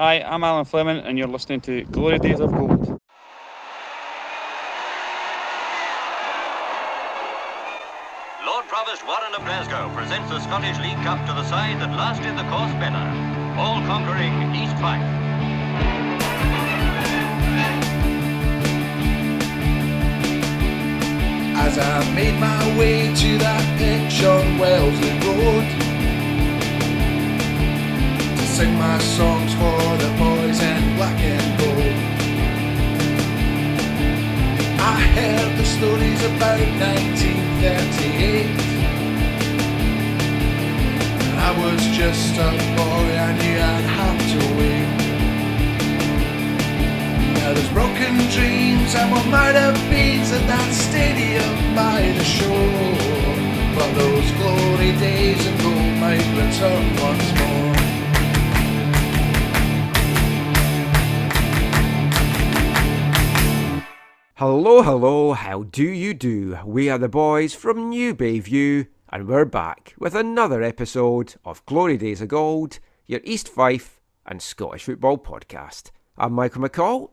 Hi, I'm Alan Fleming, and you're listening to Glory Days of Gold. Lord Provost Warren of Glasgow presents the Scottish League Cup to the side that lasted the course better. All conquering East Fife. As I made my way to that pitch on Wellesley Road To sing my songs for the boys in black and gold I heard the stories about 1938 I was just a boy, I knew I'd have to wait now there's broken dreams and what might have been at that stadium by the shore. But those glory days of gold might return once more. Hello, hello, how do you do? We are the boys from New Bayview, and we're back with another episode of Glory Days of Gold, your East Fife and Scottish football podcast. I'm Michael McCall.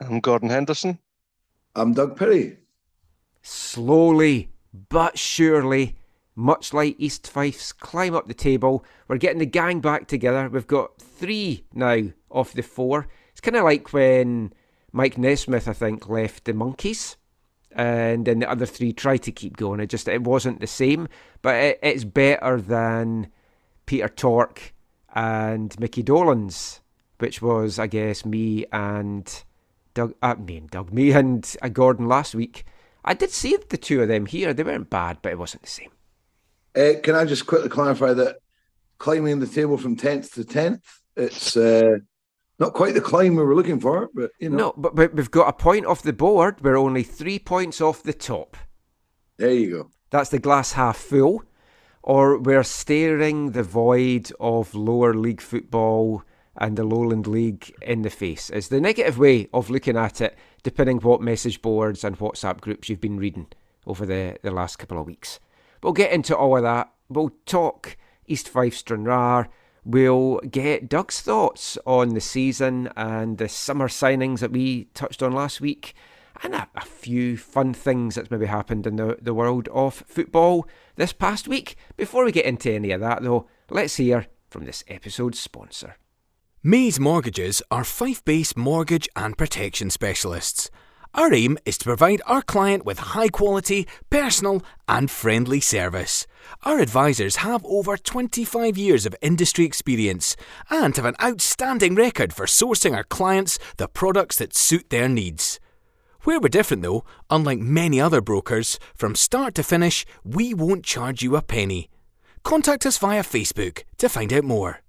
I'm Gordon Henderson. I'm Doug Perry. Slowly but surely, much like East Fife's climb up the table, we're getting the gang back together. We've got three now of the four. It's kind of like when Mike Nesmith, I think, left the Monkees, and then the other three tried to keep going. It just it wasn't the same, but it, it's better than Peter Tork and Micky Dolenz, which was, I guess, me and Doug, uh, me and Doug, me and uh, Gordon last week. I did see the two of them here. They weren't bad, but it wasn't the same. Uh, can I just quickly clarify that climbing the table from 10th to 10th, it's uh, not quite the climb we were looking for, but you know. No, but, but we've got a point off the board. We're only three points off the top. There you go. That's the glass half full. Or we're staring the void of lower league football and the Lowland League in the face. It's the negative way of looking at it, depending what message boards and WhatsApp groups you've been reading over the, the last couple of weeks. We'll get into all of that. We'll talk East Fife Stranraer. We'll get Doug's thoughts on the season and the summer signings that we touched on last week, and a, a few fun things that's maybe happened in the, the world of football this past week. Before we get into any of that, though, let's hear from this episode's sponsor. Maze Mortgages are Fife based mortgage and protection specialists. Our aim is to provide our client with high quality, personal, and friendly service. Our advisors have over 25 years of industry experience and have an outstanding record for sourcing our clients the products that suit their needs. Where we're different though, unlike many other brokers, from start to finish, we won't charge you a penny. Contact us via Facebook to find out more.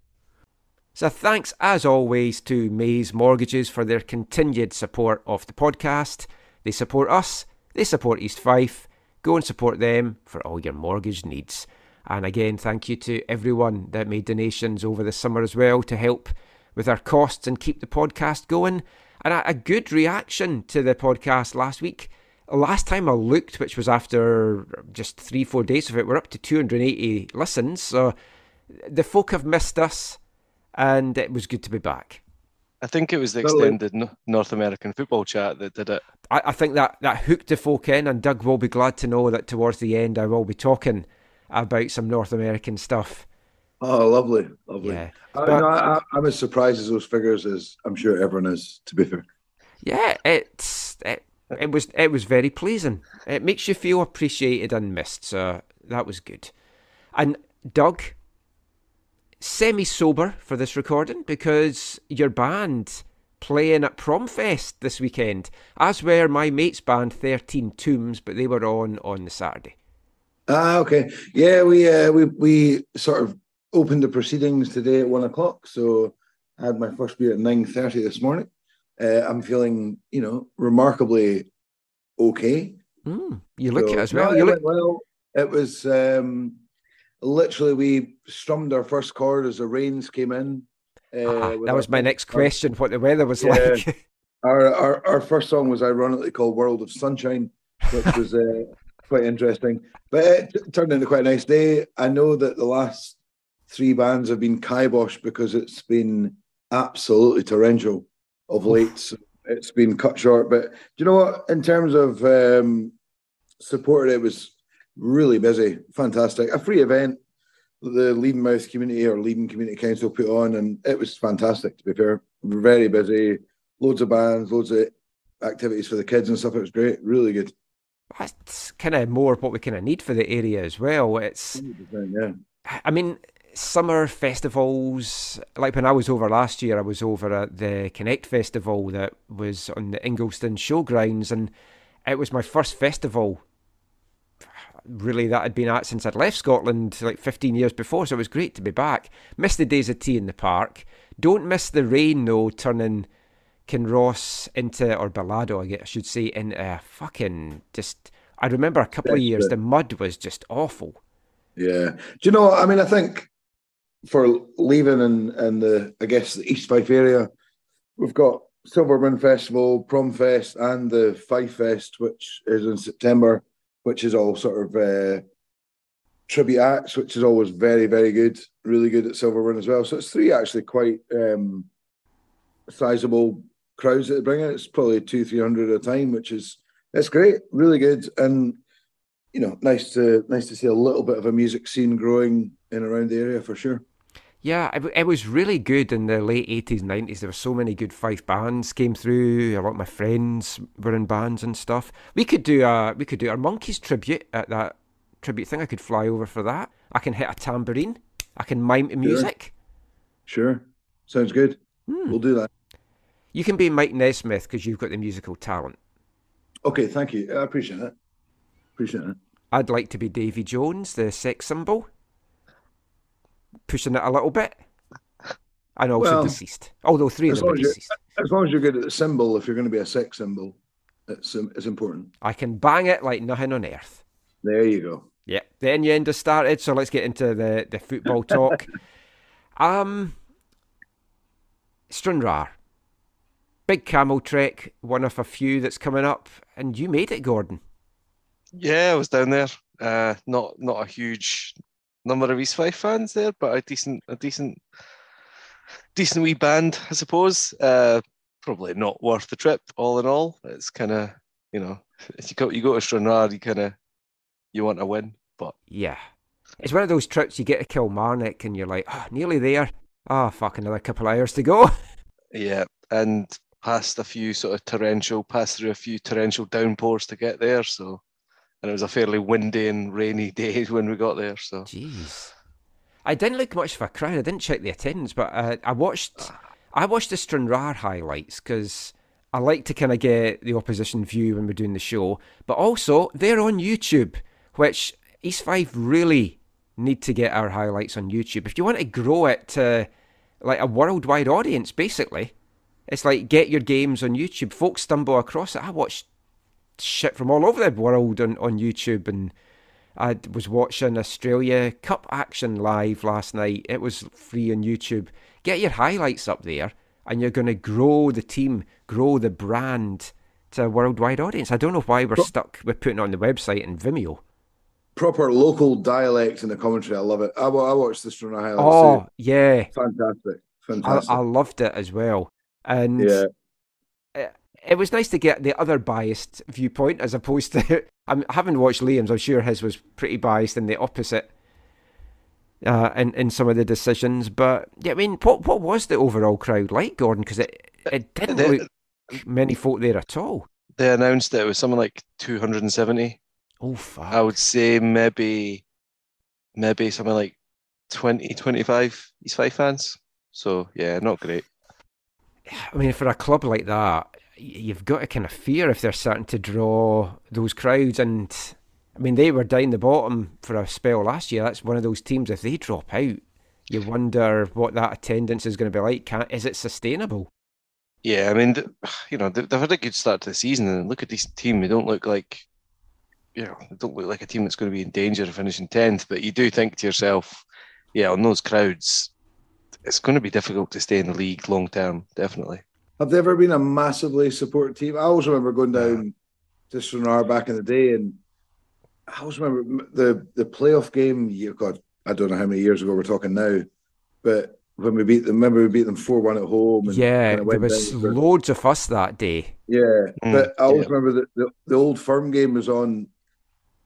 So thanks as always to Maze Mortgages for their continued support of the podcast. They support us, they support East Fife. Go and support them for all your mortgage needs. And again, thank you to everyone that made donations over the summer as well to help with our costs and keep the podcast going. And a, good reaction to the podcast last week. Last time I looked, which was after just three, four days of it, we're up to 280 listens. So the folk have missed us and it was good to be back. I think it was the extended no- North American football chat that did it. I, I think that, that hooked the folk in, and Doug will be glad to know that towards the end I will be talking about some North American stuff. Oh, lovely, lovely. Yeah. I, But- no, I, I'm as surprised as those figures as I'm sure everyone is. To be fair, Yeah, it's it, it was it was very pleasing. It makes you feel appreciated and missed, so that was good. And Doug, semi sober for this recording because your band playing at Promfest this weekend, as were my mate's band Thirteen Tombs, but they were on on the Saturday. ah, okay, yeah, we uh, we we sort of opened the proceedings today at one o'clock, so I had my first beer at nine thirty this morning. Uh, I'm feeling, you know, remarkably okay. Mm, you look So, it as well. no, You look well. It was um, literally we strummed our first chord as the rains came in. Uh, Ah, that was my next question. What the weather was Yeah. like? Our, our our first song was ironically called "World of Sunshine," which was uh, quite interesting. But it t- turned into quite a nice day. I know that the last three bands have been kibosh because it's been absolutely torrential of late. So it's been cut short. But do you know what? In terms of um, support, it was really busy, fantastic. A free event the Levenmouth community or Leven Community Council put on, and it was fantastic. To be fair, very busy, loads of bands, loads of activities for the kids and stuff. It was great, really good. That's kind of more what we kind of need for the area as well. It's, yeah. I mean, summer festivals. Like when I was over last year, I was over at the Connect Festival that was on the Ingliston Showgrounds, and it was my first festival. Really, that I'd been at since I'd left Scotland like 15 years before, so it was great to be back. Missed the days of T in the Park. Don't miss the rain though, turning Kinross into, or Balado, I guess I should say, into a fucking just. I remember a couple of years, the mud was just awful. Yeah. Do you know? I mean, I think for Leven and and the I guess the East Fife area, we've got Silverburn Festival, Prom Fest, and the Fife Fest, which is in September, which is all sort of uh, tribute acts, which is always very very good, really good at Silverburn as well. So it's three actually quite um, sizable crowds that they bring in. It's probably two three hundred at a time, which is it's great, really good, and you know, nice to nice to see a little bit of a music scene growing in around the area for sure. Yeah, it, it was really good in the late eighties, nineties. There were so many good Fife bands came through. A lot of my friends were in bands and stuff. We could do a we could do our Monkees tribute at that tribute thing. I could fly over for that. I can hit a tambourine. I can mime to music. Sure, sounds good. Hmm. We'll do that. You can be Mike Nesmith because you've got the musical talent. Okay, thank you. I appreciate that. Appreciate that. I'd like to be Davy Jones, the sex symbol. Pushing it a little bit. And also Well, deceased. Although three of As them are long as, you're, deceased. as long as you're good at the symbol, if you're going to be a sex symbol, it's um, it's important. I can bang it like nothing on earth. There you go. Yeah, the innuendo started, so let's get into the, the football talk. um, Stranraer. Big camel trek, one of a few that's coming up, and you made it, Gordon. Yeah, I was down there. Uh, not not a huge number of East Fife fans there, but a decent a decent decent wee band, I suppose. Uh, probably not worth the trip, all in all. It's kind of you know, if you go you go to Stranraer, you kind of you want to win, but Yeah. It's one of those trips you get to Kilmarnock and you're like, oh, nearly there. Oh, fuck, another couple of hours to go. yeah, and past a few sort of torrential, passed through a few torrential downpours to get there. So, and it was a fairly windy and rainy day when we got there. So, Jeez. I didn't look much of a crowd. I didn't check the attendance, but uh, I watched I watched the Stranraer highlights because I like to kind of get the opposition view when we're doing the show. But also, they're on YouTube, which East Fife really need to get our highlights on YouTube. If you want to grow it to like a worldwide audience, basically, it's like get your games on YouTube. Folks stumble across it. I watch shit from all over the world on, on YouTube and I was watching Australia Cup action live last night. It was free on YouTube. Get your highlights up there, and you're going to grow the team, grow the brand to a worldwide audience. I don't know why we're stuck with putting it on the website and Vimeo. Proper local dialect in the commentary. I love it. I, I watched the Stranraer highlights. Oh, too. yeah. fantastic, I, fantastic. I loved it as well. And yeah, it, it was nice to get the other biased viewpoint as opposed to. I'm, I haven't watched Liam's. I'm sure his was pretty biased in the opposite uh, in in some of the decisions. But yeah, I mean, what what was the overall crowd like, Gordon? Because it it didn't The- look many folk there at all. they announced that it was something like 270. Oh fuck! I would say maybe maybe something like 20, 25 East Fife fans. So yeah, not great. I mean, for a club like that, you've got to kind of fear if they're starting to draw those crowds. And I mean, they were down the bottom for a spell last year. That's one of those teams. If they drop out, you wonder what that attendance is going to be like. Can, is it sustainable? Yeah, I mean, you know, they- they've had a good start to the season, and look at this team. They don't look like, you know, they don't look like a team that's going to be in danger of finishing tenth. But you do think to yourself, yeah, on those crowds, it's going to be difficult to stay in the league long term. Definitely. Have they ever been a massively supported team? I always remember going down to Stranraer back in the day, and I always remember the the playoff game. You God, I don't know how many years ago we're talking now, but when we beat them. Remember we beat them four one at home. And yeah, kinda there was loads of us that day. Yeah, Mm, but I always yeah. remember that the, the old firm game was on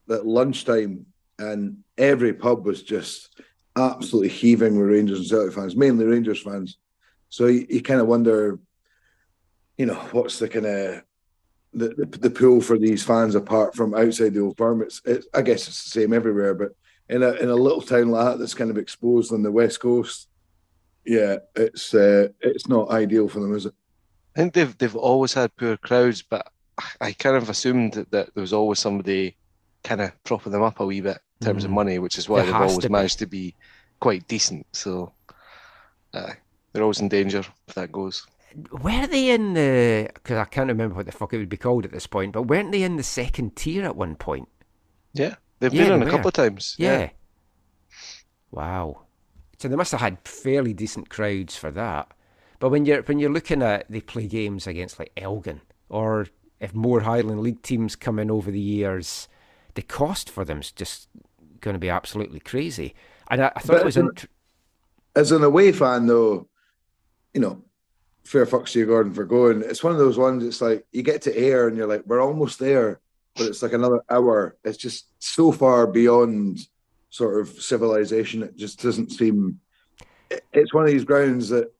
at lunchtime, and every pub was just absolutely heaving with Rangers and Celtic fans, mainly Rangers fans. So you, you kind of wonder, you know, what's the kind of the, the the pool for these fans apart from outside the old firm? It's, it's I guess it's the same everywhere, but in a in a little town like that that's kind of exposed on the west coast, yeah, it's uh, it's not ideal for them, is it? I think they've they've always had poor crowds, but I kind of assumed that, that there was always somebody kind of propping them up a wee bit in terms of Mm. money, which is why There they've always to managed to be quite decent. So uh, they're always in danger if that goes. Were they in the? Because I can't remember what the fuck it would be called at this point. But weren't they in the second tier at one point? Yeah, they've Yeah, been on they a couple of times. Yeah. Wow. So they must have had fairly decent crowds for that. But when you're when you're looking at they play games against like Elgin or if more Highland League teams come in over the years, the cost for them's just going to be absolutely crazy. And I, I thought But it was isn't- int- as an away fan, though, you know, fair fucks to you, Gordon, for going. It's one of those ones. It's like you get to Ayr and you're like, we're almost there, but it's like another hour. It's just so far beyond sort of civilization. It just doesn't seem. It's one of these grounds that,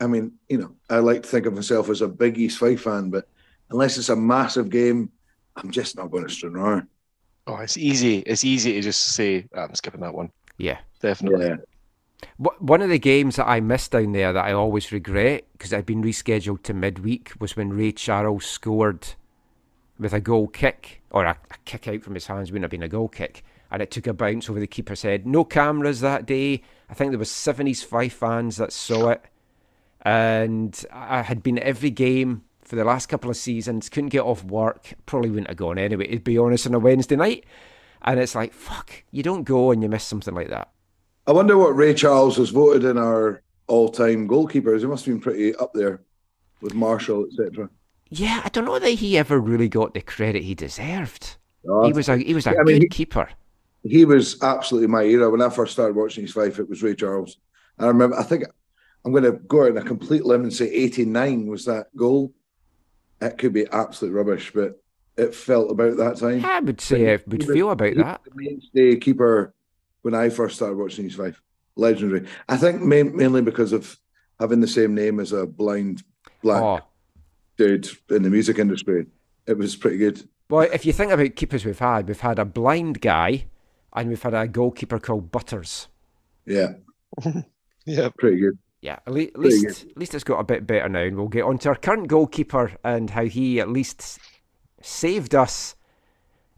I mean, you know, I like to think of myself as a big East Fife fan, but unless it's a massive game, I'm just not going to Stranraer. Oh, it's easy. It's easy to just say "Ah, I'm skipping that one. yeah. Definitely. Yeah. One of the games that I missed down there that I always regret because I'd been rescheduled to midweek was when Ray Charles scored with a goal kick or a, a kick out from his hands wouldn't have been a goal kick and it took a bounce over the keeper's head. No cameras that day. I think there was 75 fans that saw it and I had been every game for the last couple of seasons. Couldn't get off work. Probably wouldn't have gone anyway. To be honest, on a Wednesday night. And it's like, fuck, you don't go and you miss something like that. I wonder what Ray Charles was voted in our all-time goalkeepers. He must have been pretty up there with Marshall, etc. Yeah, I don't know that he ever really got the credit he deserved. He was a he was a I mean, good he- keeper. he was absolutely my era. When I first started watching East Fife, it was Ray Charles. And I remember, I think I'm going to go out on a complete limb and say 89 was that goal. It could be absolute rubbish, but it felt about that time. I would say I would feel about that. The mainstay keeper when I first started watching East Fife. Legendary. I think main, mainly because of having the same name as a blind black Oh, dude in the music industry. It was pretty good. well, if you think about keepers we've had, we've had a blind guy, and we've had a goalkeeper called Butters. Yeah, Yeah. pretty good. Yeah, at, le- at Very least at least it's got a bit better now, and we'll get on to our current goalkeeper and how he at least saved us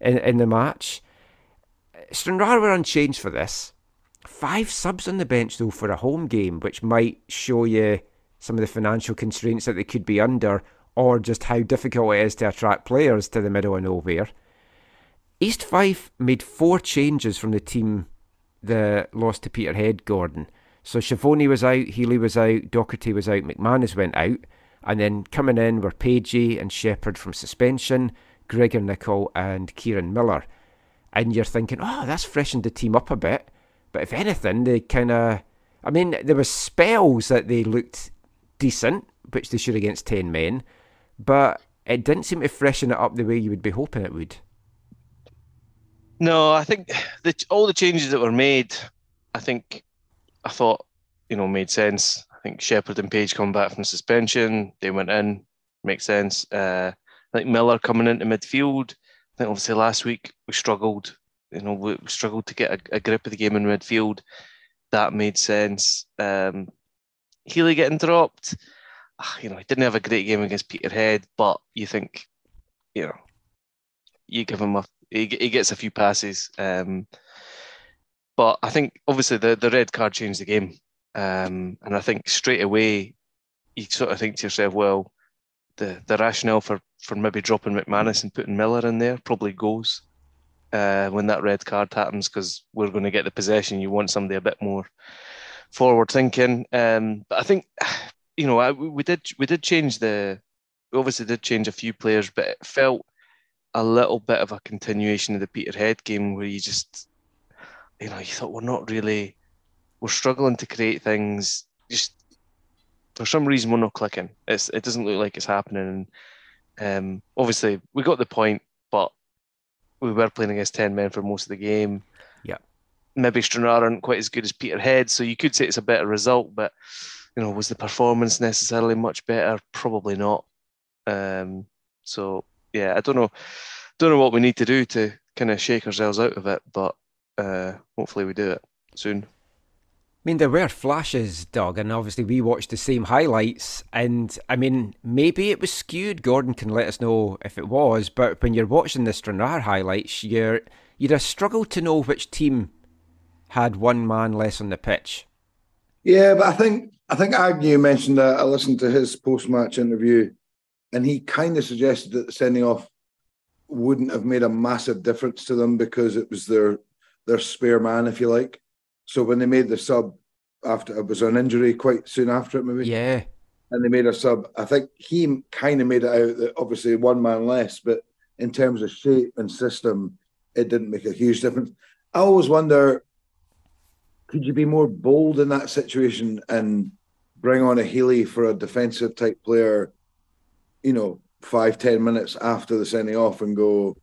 in in the match. Stranraer were unchanged for this. Five subs on the bench though for a home game, which might show you some of the financial constraints that they could be under, or just how difficult it is to attract players to the middle of nowhere. East Fife made four changes from the team that lost to Peterhead, Gordon. So Schiavone was out, Healy was out, Doherty was out, McManus went out, and then coming in were Pagey and Shepherd from suspension, Gregor Nicol and Kieran Miller. And you're thinking, oh, that's freshened the team up a bit. But if anything, they kind of, I mean, there were spells that they looked decent, which they should against 10 men, but it didn't seem to freshen it up the way you would be hoping it would. No, I think the, all the changes that were made, I think, I thought, you know, made sense. I think Shepherd and Page come back from suspension. They went in, makes sense. Uh, I think Miller coming into midfield. I think obviously last week we struggled. You know, we struggled to get a, a grip of the game in midfield. That made sense. Um, Healy getting dropped. ah, You know, he didn't have a great game against Peterhead, but you think, you know, you give him a he, he gets a few passes. Um, but I think obviously the, the red card changed the game. Um, and I think straight away you sort of think to yourself, well, the, the rationale for, for maybe dropping McManus and putting Miller in there probably goes uh, when that red card happens because we're going to get the possession. You want somebody a bit more forward thinking. Um, but I think you know I, we did we did change the we obviously did change a few players, but it felt a little bit of a continuation of the Peterhead game where you just, you know, you thought we're not really, we're struggling to create things. just for some reason we're not clicking. It's it doesn't look like it's happening. And um, obviously we got the point, but we were playing against ten men for most of the game. Yeah. Maybe Stranraer aren't quite as good as Peterhead, so you could say it's a better result, but you know, was the performance necessarily much better? Probably not. Um, so yeah, I don't know, don't know what we need to do to kind of shake ourselves out of it, but uh, hopefully we do it soon. I mean, there were flashes, Doug, and obviously we watched the same highlights. And I mean, maybe it was skewed. Gordon can let us know if it was. But when you're watching the Stranraer highlights, you're you'd have struggled to know which team had one man less on the pitch. Yeah, but I think I think Agnew mentioned that. I listened to his post match interview, and he kind of suggested that the sending off wouldn't have made a massive difference to them because it was their their spare man, if you like. So when they made the sub after it was an injury quite soon after it, maybe. Yeah. And they made a sub. I think he kind of made it out that obviously one man less, but in terms of shape and system, it didn't make a huge difference. I always wonder, could you be more bold in that situation and bring on a Healy for a defensive type player, you know, five, ten minutes after the sending off and go,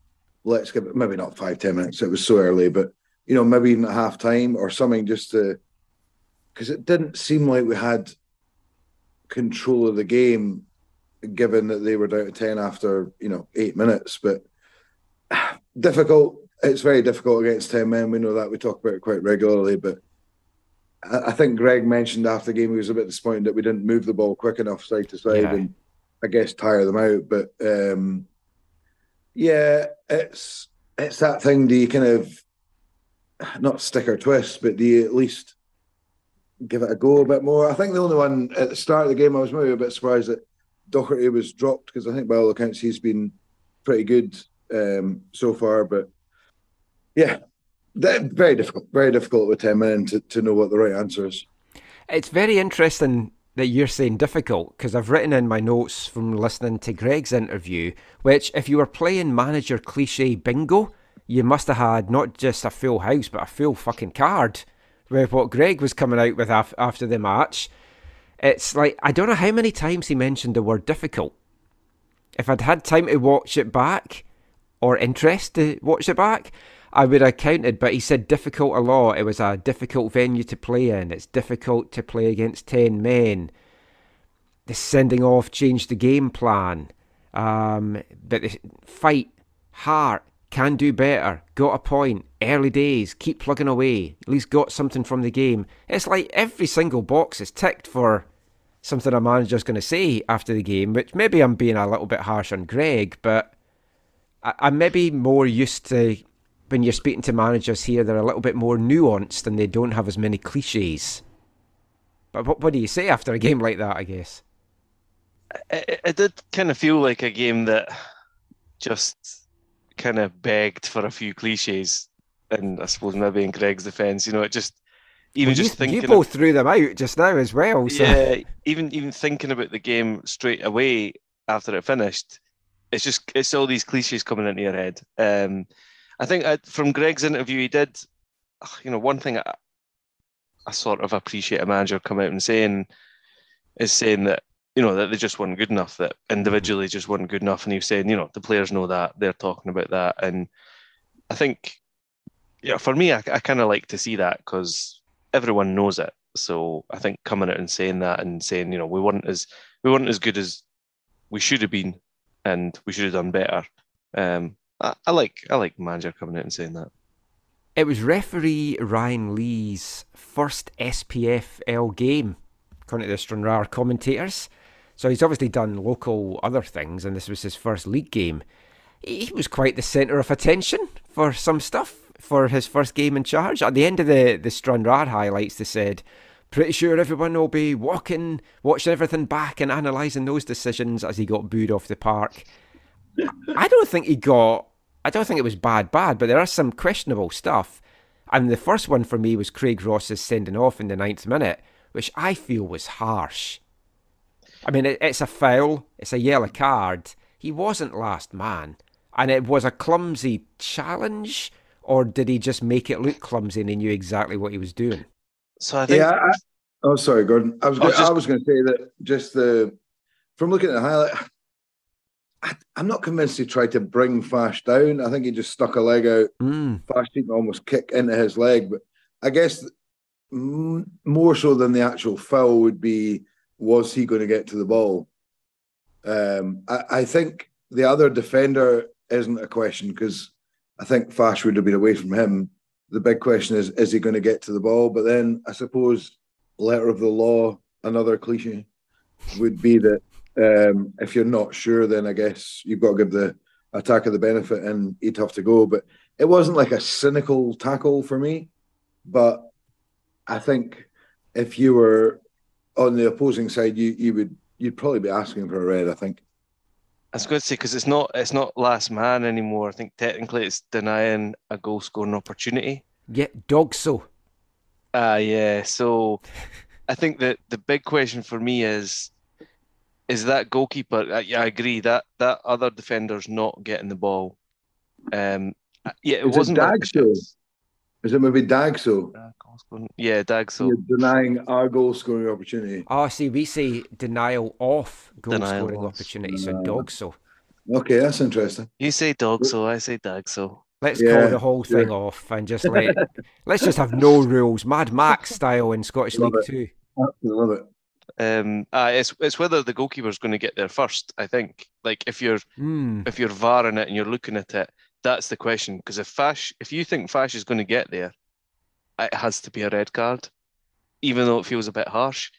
let's give it maybe not five, ten minutes. It was so early, but you know, maybe even at half time or something just to because it didn't seem like we had control of the game given that they were down to 10 after, you know, eight minutes. But difficult. It's very difficult against 10 men. We know that. We talk about it quite regularly. But I, think Greg mentioned after the game he was a bit disappointed that we didn't move the ball quick enough side to side yeah. and I guess tire them out. But um, yeah, it's it's that thing. Do you kind of not stick or twist, but do you at least give it a go a bit more? I think the only one at the start of the game I was maybe a bit surprised that Doherty was dropped because I think by all accounts he's been pretty good um, so far. But yeah, very difficult, very difficult with ten men to, to know what the right answer is. It's very interesting that you're saying difficult because I've written in my notes from listening to Greg's interview, which if you were playing manager cliche bingo, you must have had not just a full house, but a full fucking card with what Greg was coming out with af- after the match. It's like, I don't know how many times he mentioned the word difficult. If I'd had time to watch it back, or interest to watch it back, I would have counted, but he said difficult a lot. It was a difficult venue to play in. It's difficult to play against 10 men. The sending off changed the game plan. Um, but the fight, heart, can do better, got a point, early days, keep plugging away, at least got something from the game. It's like every single box is ticked for something a manager's going to say after the game, which maybe I'm being a little bit harsh on Greg, but I, I'm maybe more used to when you're speaking to managers here, they're a little bit more nuanced and they don't have as many cliches. But what, what do you say after a game like that, I guess? It, it did kind of feel like a game that just kind of begged for a few cliches, and I suppose maybe in Greg's defence, you know, it just even well, just you, thinking you both of, threw them out just now as well. So. Yeah, even even thinking about the game straight away after it finished, it's just it's all these cliches coming into your head. Um, I think I, uh, from Greg's interview, he did, you know, one thing I, I sort of appreciate a manager come out and saying is saying that you know, that they just weren't good enough, that individually just weren't good enough. And he was saying, you know, the players know that, they're talking about that. And I think, yeah, for me, I, I kind of like to see that because everyone knows it. So I think coming out and saying that and saying, you know, we weren't as we weren't as good as we should have been, and we should have done better. Um, I, I like I like manager coming out and saying that. It was referee Ryan Lee's first SPFL game, according to the Stranraer commentators. So he's obviously done local other things, and this was his first league game. He was quite the centre of attention for some stuff for his first game in charge. At the end of the, the Stranraer highlights, they said, Pretty sure everyone will be walking, watching everything back and analysing those decisions as he got booed off the park. I don't think he got, I don't think it was bad, bad, but there are some questionable stuff. And the first one for me was Craig Ross's sending off in the ninth minute, which I feel was harsh. I mean, it, it's a foul, it's a yellow card. He wasn't last man. And it was a clumsy challenge, or did he just make it look clumsy and he knew exactly what he was doing? So I think. Yeah, Oh, sorry, Gordon. I was I was gonna, I was going to say that just the from looking at the highlight, I, I'm not convinced he tried to bring Fash down. I think he just stuck a leg out. Mm. Fash seemed to almost kick into his leg, but I guess more so than the actual foul would be was he going to get to the ball? Um, I, I think the other defender isn't a question because I think Fash would have been away from him. The big question is, is he going to get to the ball? But then I suppose letter of the law, another cliche, would be that um, if you're not sure, then I guess you've got to give the attacker the benefit and he'd have to go. But it wasn't like a cynical tackle for me. But I think if you were on the opposing side, you you would you'd probably be asking for a red. I think. I was going to say because it's not it's not last man anymore. I think technically it's denying a goal scoring opportunity. Yeah, dog so. Ah, yeah. So I think that the big question for me is is that goalkeeper? uh, Yeah, I agree that that other defender's not getting the ball. Um, uh, yeah, it Is it wasn't like Dagso? Is it maybe Dagso? Yeah, Dagso. You're denying our goal scoring opportunity. Oh, see, we say denial of goal Denial scoring of. opportunity, so dog so. Okay, that's interesting. You say Dogso, I say Dagso. Let's Yeah, call the whole thing sure. off and just let let's just have no rules, Mad Max style in Scottish Love League it. Two. Absolutely love it. Um, uh, it's it's whether the goalkeeper's going to get there first. I think. Like if you're Hmm. if you're VARing it and you're looking at it, that's the question. Because if Fash, if you think Fash is going to get there, it has to be a red card, even though it feels a bit harsh.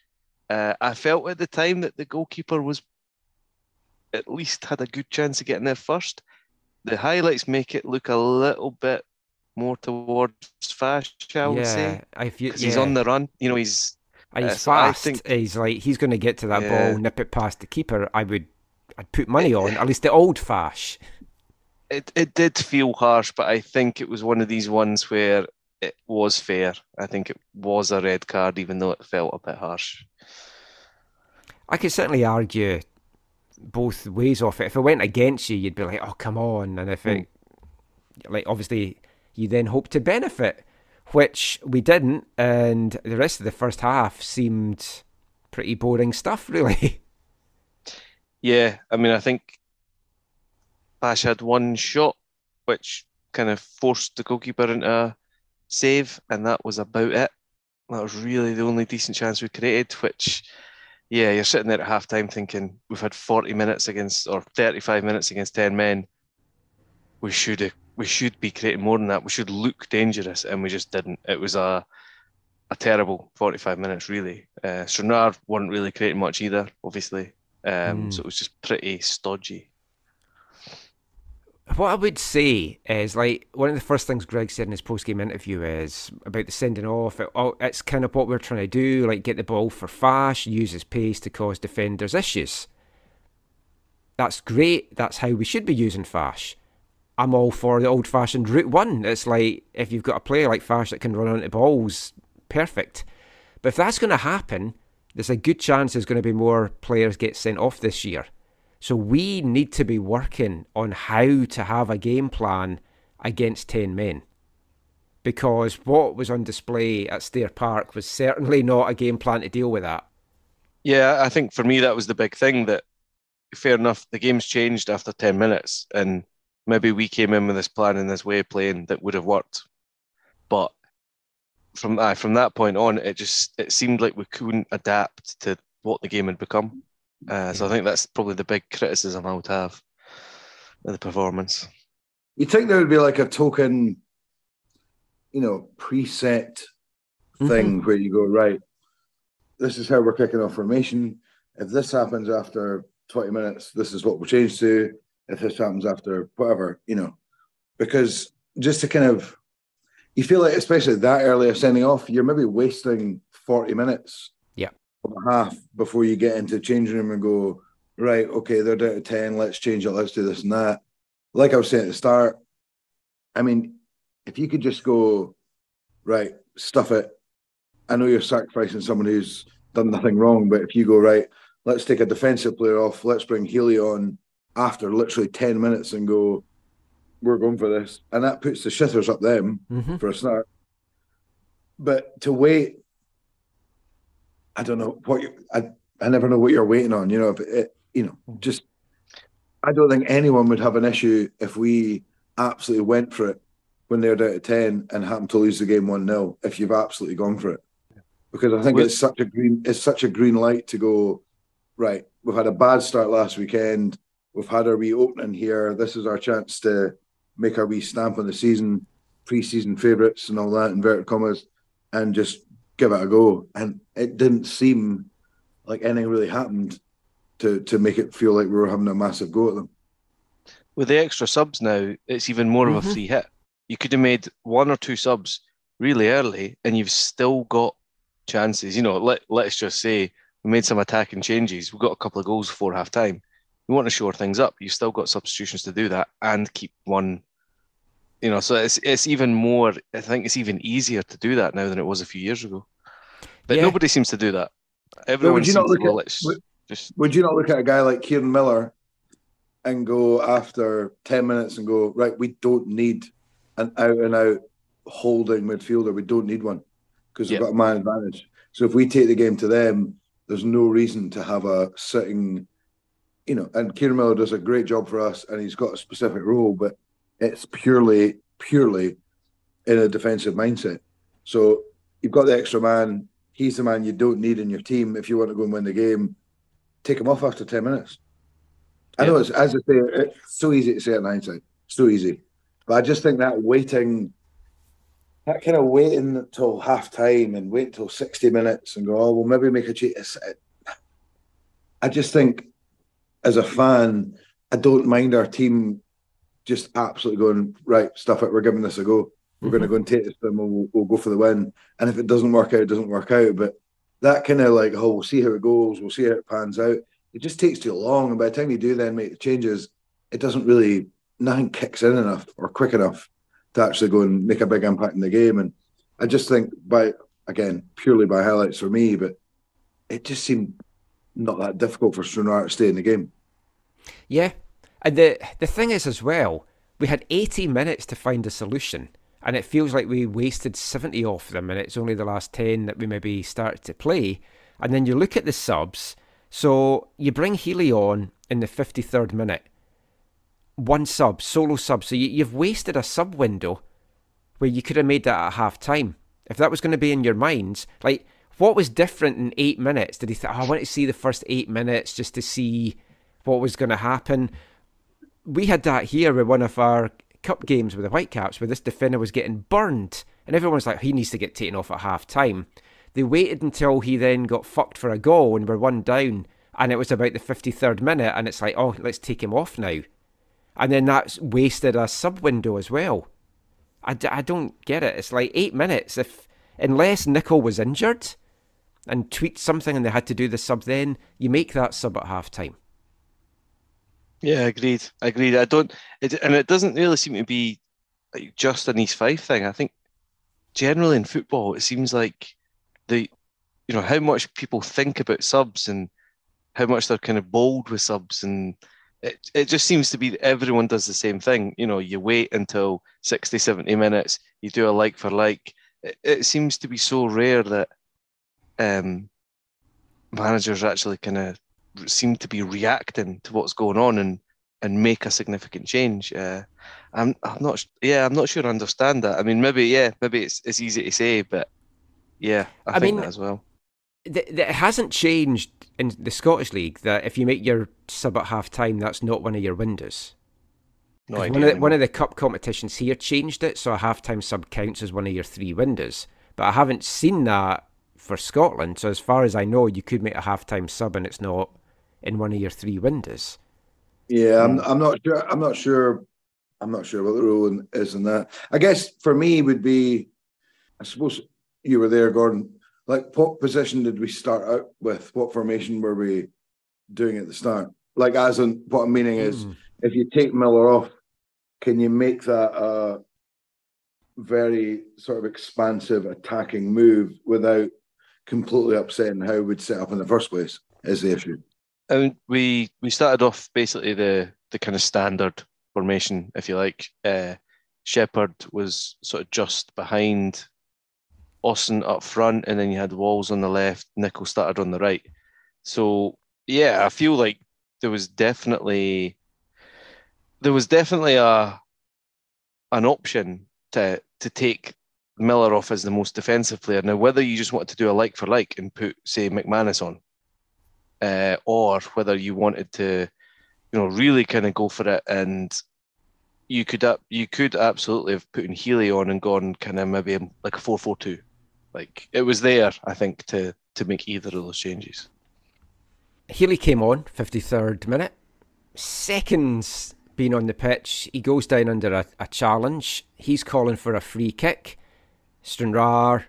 Uh, I felt at the time that the goalkeeper was at least had a good chance of getting there first. The highlights make it look a little bit more towards Fash, I would yeah, say, if you, yeah. he's on the run. You know, he's he's uh, so I fast. think- He's like he's going to get to that Yeah. ball, nip it past the keeper. I would, I'd put money on at least the old Fash. It, it did feel harsh, but I think it was one of these ones where it was fair. I think it was a red card, even though it felt a bit harsh. I could certainly argue both ways off it. If it went against you, you'd be like, "Oh, come on!" And if it, like, obviously, you then hope to benefit, which we didn't, and the rest of the first half seemed pretty boring stuff, really. Yeah, I mean, I think Fash had one shot, which kind of forced the goalkeeper into a save, and that was about it. That was really the only decent chance we created, which, yeah, you're sitting there at half time thinking, we've had 40 minutes against, or 35 minutes against 10 men. We should have, we should be creating more than that. We should look dangerous, and we just didn't. It was a a terrible 45 minutes, really. Uh, weren't really creating much either, obviously. Um, Mm. So it was just pretty stodgy. What I would say is like one of the first things Greg said in his post game interview is about the sending off. It, oh, it's kind of what we're trying to do, like get the ball for Fash, use his pace to cause defenders issues. That's great. That's how we should be using Fash. I'm all for the old fashioned route one. It's like if you've got a player like Fash that can run onto balls, perfect. But if that's going to happen, there's a good chance there's going to be more players get sent off this year. So we need to be working on how to have a game plan against 10 men. Because what was on display at Stair Park was certainly not a game plan to deal with that. Yeah, I think for me that was the big thing that fair enough, the game's changed after 10 minutes and maybe we came in with this plan and this way of playing that would have worked. But from uh, from that point on, it just it seemed like we couldn't adapt to what the game had become. Uh, so I think that's probably the big criticism I would have of the performance. You think there would be like a token, you know, preset thing where you go, right, this is how we're kicking off formation. If this happens after 20 minutes, this is what we'll change to. If this happens after whatever, you know, because just to kind of, you feel like, especially that early of sending off, you're maybe wasting 40 minutes Yeah. of a half before you get into the changing room and go, right, okay, they're down to 10, let's change it, let's do this and that. Like I was saying at the start, I mean, if you could just go, right, stuff it. I know you're sacrificing someone who's done nothing wrong, but if you go, right, let's take a defensive player off, let's bring Healy on after literally 10 minutes and go, we're going for this. And that puts the shitters up them Mhm. for a start. But to wait I don't know what you, I, I never know what you're waiting on. You know, if it, you know, mm. just I don't think anyone would have an issue if we absolutely went for it when they're down to ten and happen to lose the game one 0 If you've absolutely gone for it, because I think it's such a green, it's such a green light to go. Right, we've had a bad start last weekend. We've had our wee opening here. This is our chance to make our wee stamp on the season, pre-season favourites and all that inverted commas, and just give it a go. And it didn't seem like anything really happened to to make it feel like we were having a massive go at them. With the extra subs now, it's even more of a Mhm. free hit. You could have made one or two subs really early, and you've still got chances. You know, let let's just say we made some attacking changes. We got a couple of goals before half time. We want to shore things up. You've still got substitutions to do that and keep one. You know, so it's it's even more. I think it's even easier to do that now than it was a few years ago. But Yeah. nobody seems to do that. Everyone you not look to well, at- would- just Would you not look at a guy like Kieran Miller and go after 10 minutes and go, right, we don't need an out and out holding midfielder. We don't need one because we've Yeah. got a man advantage. So if we take the game to them, there's no reason to have a sitting, you know, and Kieran Miller does a great job for us and he's got a specific role, but it's purely, purely in a defensive mindset. So you've got the extra man. He's the man you don't need in your team if you want to go and win the game take him off after 10 minutes. I know it's, as I say, it's so easy to say in hindsight, so easy. But I just think that waiting, that kind of waiting till half time and wait till 60 minutes and go, oh, well, maybe make a change. I just think as a fan, I don't mind our team just absolutely going, right, stuff it, we're giving this a go. We're going to go and take this them and we'll, we'll go for the win. And if it doesn't work out, it doesn't work out. But that kind of like, oh, we'll see how it goes, we'll see how it pans out. It just takes too long. And by the time you do then make the changes, it doesn't really, nothing kicks in enough or quick enough to actually go and make a big impact in the game. And I just think by, again, purely by highlights for me, but it just seemed not that difficult for Stranraer to stay in the game. Yeah, and the the thing is as well, we had 80 minutes to find a solution, and it feels like we wasted 70 off them, and it's only the last 10 that we maybe started to play. And then you look at the subs. So you bring Healy on in the 53rd minute, one sub, solo sub. So you, you've wasted a sub window where you could have made that at half time. If that was going to be in your minds, like what was different in eight minutes? Did he think, oh, I want to see the first eight minutes just to see what was going to happen? We had that here with one of our cup games with the Whitecaps, where this defender was getting burned, and everyone was like, he needs to get taken off at half time. They waited until he then got fucked for a goal and we're one down, and it was about the 53rd minute, and it's like, oh, let's take him off now. And then that's wasted a sub window as well. I, d- I don't get it. It's like eight minutes. If Unless Nicol was injured and tweaked something and they had to do the sub then, you make that sub at half time. Yeah, agreed. Agreed. I don't, it, and it doesn't really seem to be like just an East Fife thing. I think generally in football, it seems like the, you know, how much people think about subs and how much they're kind of bold with subs, and it it just seems to be everyone does the same thing. You know, you wait until 60, 70 minutes, you do a like for like. It, it seems to be so rare that um, managers actually kind of seem to be reacting to what's going on and and make a significant change. Uh, I'm I'm not yeah I'm not sure I understand that. I mean maybe yeah maybe it's it's easy to say but yeah I, I think mean, that as well. Th- th- It hasn't changed in the Scottish League that if you make your sub at half time, that's not one of your windows. No idea one, of the, one of the cup competitions here changed it, so a half-time sub counts as one of your three windows. But I haven't seen that for Scotland. So as far as I know, you could make a half-time sub and it's not in one of your three windows. Yeah, I'm, I'm not sure. I'm not sure. I'm not sure what the rule is in that. I guess for me would be, I suppose you were there, Gordon. Like, what position did we start out with? What formation were we doing at the start? Like, as in, what I'm meaning is, Hmm. if you take Miller off, can you make that a very sort of expansive attacking move without completely upsetting how we'd set up in the first place? Is the issue. And we we started off basically the the kind of standard formation if you like. Uh, Shepherd was sort of just behind Austin up front, and then you had Walls on the left. Nicol started on the right. So yeah, I feel like there was definitely there was definitely a an option to to take Miller off as the most defensive player. Now, whether you just wanted to do a like for like and put, say, McManus on, uh, or whether you wanted to, you know, really kind of go for it, and you could up, you could absolutely have put in Healy on and gone kind of maybe like a four four two, like it was there, I think, to to make either of those changes. Healy came on, 53rd minute. Seconds being on the pitch, he goes down under a, a challenge. He's calling for a free kick. Stranraer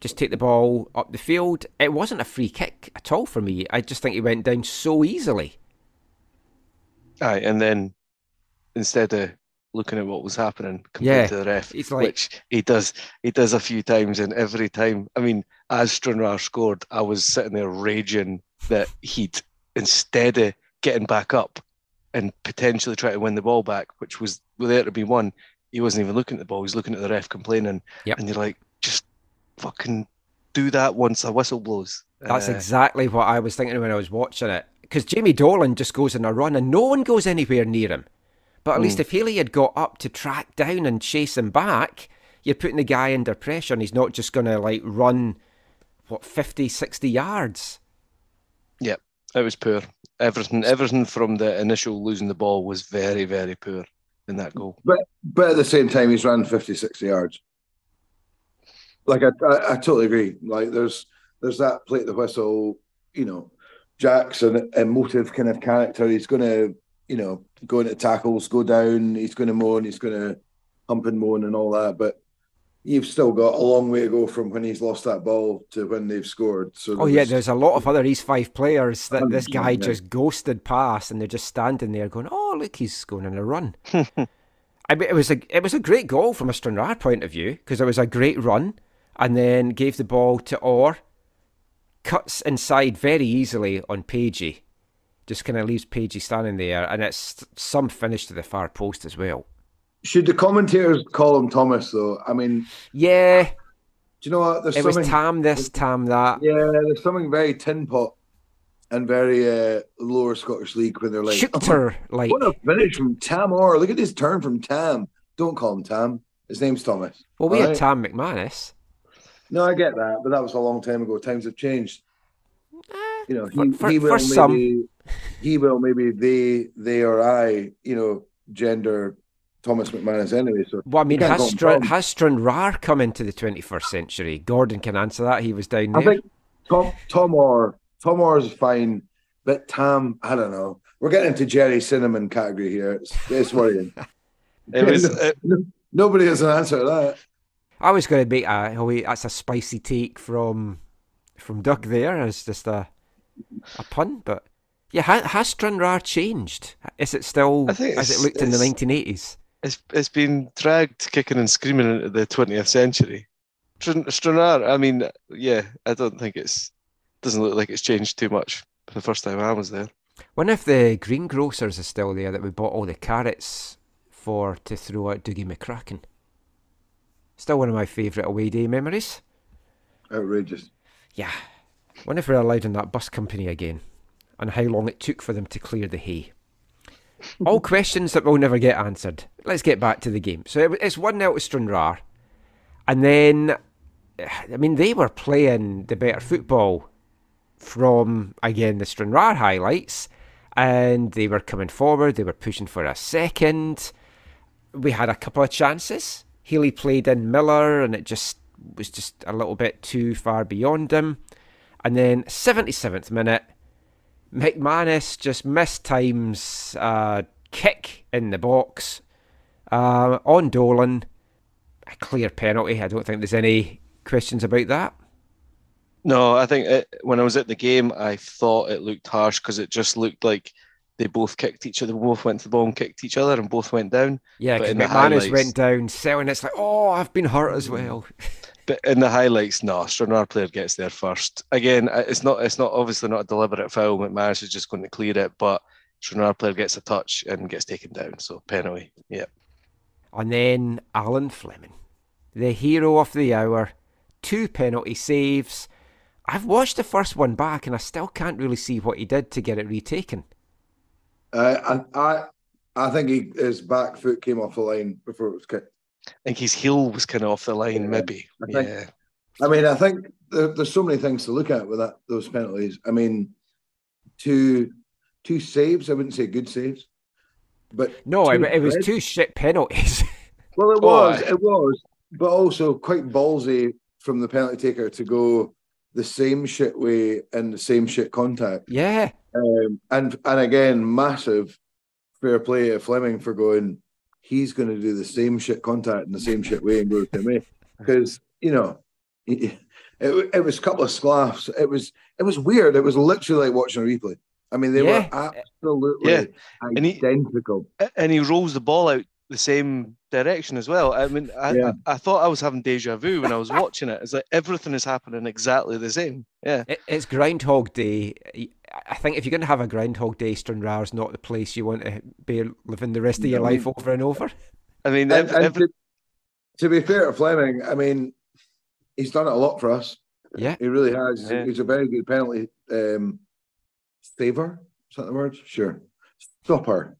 just take the ball up the field. It wasn't a free kick at all for me. I just think he went down so easily. Aye, and then instead of looking at what was happening compared Yeah, to the ref, like- which he does, he does a few times, and every time, I mean, as Stranraer scored, I was sitting there raging that he'd instead of getting back up and potentially try to win the ball back, which was there to be won, he wasn't even looking at the ball. He was looking at the ref complaining, Yep. and you're like, just fucking do that once a whistle blows. That's Uh, exactly what I was thinking when I was watching it. Because Jamie Dolan just goes on a run and no one goes anywhere near him. But at least if Healy had got up to track down and chase him back, you're putting the guy under pressure and he's not just going to like run, what, 50, 60 yards. Yeah, it was poor. Everything, everything from the initial losing the ball was very, very poor in that goal. But but at the same time, he's ran 50, 60 yards. Like I, I, I totally agree. Like there's there's that plate the whistle, you know, Jackson emotive kind of character. He's gonna, you know, go into tackles, go down, he's gonna moan, he's gonna hump and moan and all that. But you've still got a long way to go from when he's lost that ball to when they've scored. So Oh, yeah, there's- there's a lot of other East Fife players that this guy yeah. just ghosted past and they're just standing there going, oh, look, he's going on a run. I mean, it was a it was a great goal from a Stranraer point of view because it was a great run and then gave the ball to Orr, cuts inside very easily on Pagey, just kind of leaves Pagey standing there, and it's some finish to the far post as well. should the commentators call him Thomas though? I mean, Yeah, do you know what? There's it was Tam this, Tam that. Yeah, there's something very tin pot and very uh, lower Scottish League when they're like, Shooter, like what a finish from Tam Orr. Look at this turn from Tam. Don't call him Tam. His name's Thomas. well, we All had right? Tam McManus. No, I get that, but that was a long time ago. Times have changed. Ah. You know, he, For- for- he will for some. maybe he will maybe they they or I, you know, gender Thomas McManus anyway. So Well, I mean, has, call him Str- Tom. has Stranraer come into the 21st century? Gordon can answer that. He was down I think Tom Tom Orr Tom Orr is fine, but Tam, I don't know. We're getting into Gerry Cinnamon category here. It's, it's worrying. It was, it, Nobody has an answer to that. I was going to make a uh, oh wait, that's a spicy take from from Doug there as just a a pun, but yeah, ha, has Stranraer changed? Is it still as it looked in the 1980s? it's it's been dragged kicking and screaming into the 20th century. Str- Stranraer, I mean, yeah, I don't think it's doesn't look like it's changed too much for the first time I was there. Wonder if the greengrocers is still there that we bought all the carrots for to throw at Dougie McCracken. Still one of my favourite away day memories. Outrageous. Yeah. Wonder if we're allowed in that bus company again and how long it took for them to clear the hay. All questions that will never get answered. Let's get back to the game. So it's 1 0 to Stranraer. And then, I mean, they were playing the better football from, again, the Stranraer highlights. And they were coming forward. They were pushing for a second. We had a couple of chances. Healy played in Miller, and it just was just a little bit too far beyond him. And then 77th minute, McManus just missed times uh, kick in the box uh, on Dolan. A clear penalty. I don't think there's any questions about that. No, I think it, when I was at the game, I thought it looked harsh because it just looked like they both kicked each other, both went to the ball and kicked each other, and both went down. Yeah, But because in the McManus highlights- went down, selling it's like, oh, I've been hurt as well. But in the highlights, no, Stranraer player gets there first. Again, it's not it's not obviously not a deliberate foul. McManus is just going to clear it, but Stranraer player gets a touch and gets taken down. So penalty. Yeah. And then Alan Fleming, the hero of the hour, two penalty saves. I've watched the first one back and I still can't really see what he did to get it retaken. Uh, I, I, I think he, his back foot came off the line before it was kicked. I think his heel was kind of off the line, Yeah, maybe. I think- yeah. I mean, I think there, there's so many things to look at with that those penalties. I mean, two two saves. I wouldn't say good saves, but No, two it, it was two shit penalties. Well, it Oh, was, aye. it was, but also quite ballsy from the penalty taker to go the same shit way and the same shit contact. yeah. Um, and and again, massive fair play to Fleming for going. He's going to do the same shit contact in the same shit way and go to me because you know it, it, it was a couple of sklaffs. It was it was weird. It was literally like watching a replay. I mean, they Yeah. were absolutely Yeah. And he- identical. And he rolls the ball out the same direction as well. I mean, I, Yeah. I, I thought I was having deja vu when I was watching it. It's like everything is happening exactly the same. Yeah. It, it's Groundhog Day. I think if you're going to have a Groundhog Day, Stranraer is not the place you want to be living the rest of your No. life over and over. I mean, And, ev- and every, to, to be fair to Fleming, I mean, he's done it a lot for us. Yeah. He really has. He's a- Yeah. He's a very good penalty um, saver. Is that the word? Sure. Stopper.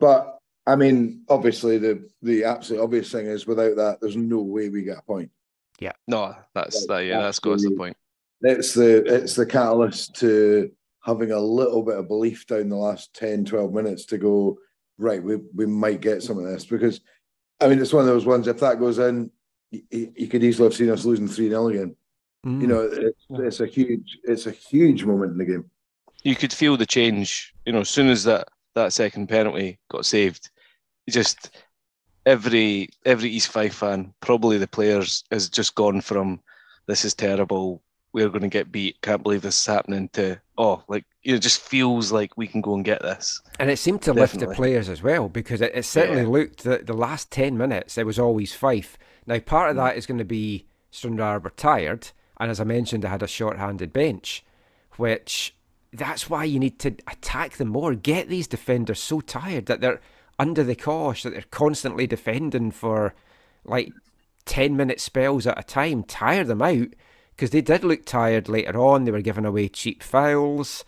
But I mean, obviously, the the absolute obvious thing is without that, there's no way we get a point. Yeah, no, that's that. Yeah, Like, that's got us the point. It's the it's the catalyst to having a little bit of belief down the last 10, 12 minutes to go, right, we, we might get some of this. Because, I mean, it's one of those ones, if that goes in, you, you could easily have seen us losing 3 0 again. Mm. You know, it's, it's a huge, it's a huge moment in the game. You could feel the change. You know, as soon as that that second penalty got saved, it just every every East Fife fan, probably the players, has just gone from this is terrible. We're going to get beat. Can't believe this is happening. To oh, like you know, it just feels like we can go and get this. And it seemed to lift the players as well because it, it certainly Yeah. looked that the last 10 minutes, it was always Fife. Now, part of mm. that is going to be Stranraer were tired. And as I mentioned, they had a short-handed bench, which that's why you need to attack them more. Get these defenders so tired that they're under the cosh, that they're constantly defending for like 10 minute spells at a time. Tire them out because they did look tired later on. They were giving away cheap fouls.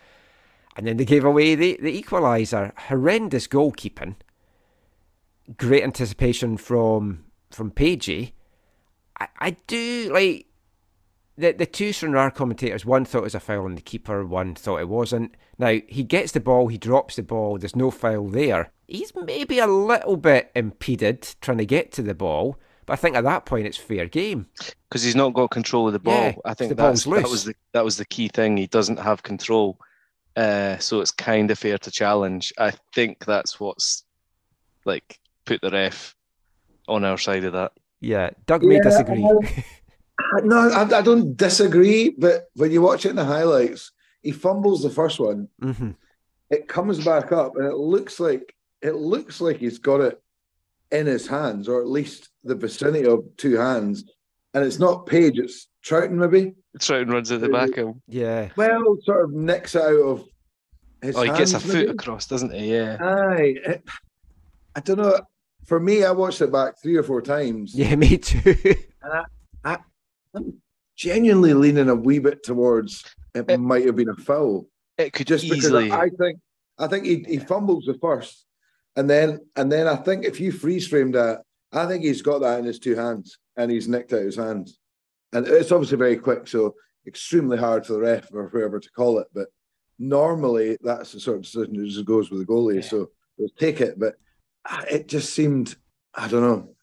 And then they gave away the, the equaliser. Horrendous goalkeeping. Great anticipation from from Pagey. I, I do like the the two Stranraer commentators. One thought it was a foul on the keeper. One thought it wasn't. Now he gets the ball. He drops the ball. There's no foul there. He's maybe a little bit impeded trying to get to the ball. But I think at that point it's fair game. because he's not got control of the ball. Yeah, I the think ball's that's, that was the that was the key thing. He doesn't have control, uh, so it's kind of fair to challenge. I think that's what's like put the ref on our side of that. Yeah, Doug may Yeah, disagree. I- No, I, I don't disagree, but when you watch it in the highlights, he fumbles the first one. hmm It comes back up, and it looks like it looks like he's got it in his hands, or at least the vicinity of two hands. And it's not Page, it's Troughton, maybe. Troughton runs at the back of him. Yeah, Well, sort of nicks it out of his Oh, he gets a hands, foot across, doesn't he? Yeah. Aye. It- I don't know. For me, I watched it back three or four times. yeah, me too. and I, I'm genuinely leaning a wee bit towards it It- might have been a foul. It could Just because easily. I think I think he, he fumbles the first. And then and then I think if you freeze frame that, I think he's got that in his two hands and he's nicked out his hands. And it's obviously very quick, so extremely hard for the ref or whoever to call it. But normally that's the sort of decision that just goes with the goalie. Yeah. So we'll take it. But ah, it just seemed, I don't know.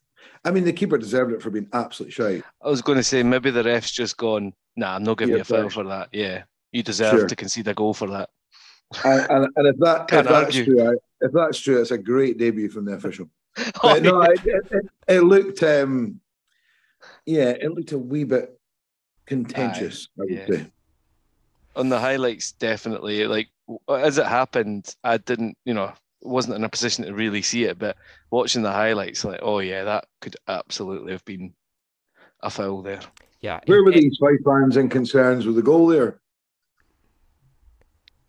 I mean, the keeper deserved it for being absolutely shy. I was going to say maybe the ref's just gone. Nah, I'm not giving Yeah, you a foul for that. Yeah, you deserve Sure. to concede a goal for that. And, and, and if that if that's true, I, if that's true, it's a great debut from the official. Oh, But no, it, it, it, it looked, um, yeah, it looked a wee bit contentious. I would yeah. say. on the highlights definitely like as it happened i didn't you know wasn't in a position to really see it but watching the highlights like oh yeah that could absolutely have been a foul there yeah. Where were it- East Fife fans and concerns with the goal there?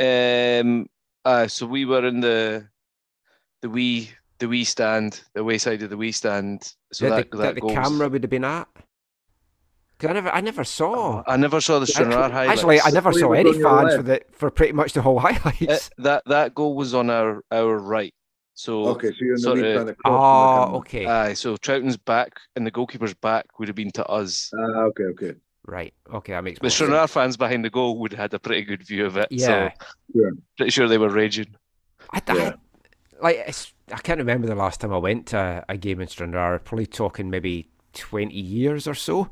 um uh so we were in the the wee the wee stand the way side of the wee stand so that that, the, that, that the camera would have been at. 'Cause I never, I never saw. I never saw the Stranraer highlights. Actually, I never saw any fans for the for pretty much the whole highlights. It- that that goal was on our our right. So Okay, so you're in the sort lead of- kind of cross. oh, okay, aye, so Troughton's back and the goalkeeper's back would have been to us. Ah, okay, okay. right, okay, that makes The more sense. Stranraer fans behind the goal would have had a pretty good view of it. Yeah. So Yeah. pretty sure they were raging. I, I- Yeah. Like it's, I can't remember the last time I went to a game in Stranraer. Probably talking maybe twenty years or so.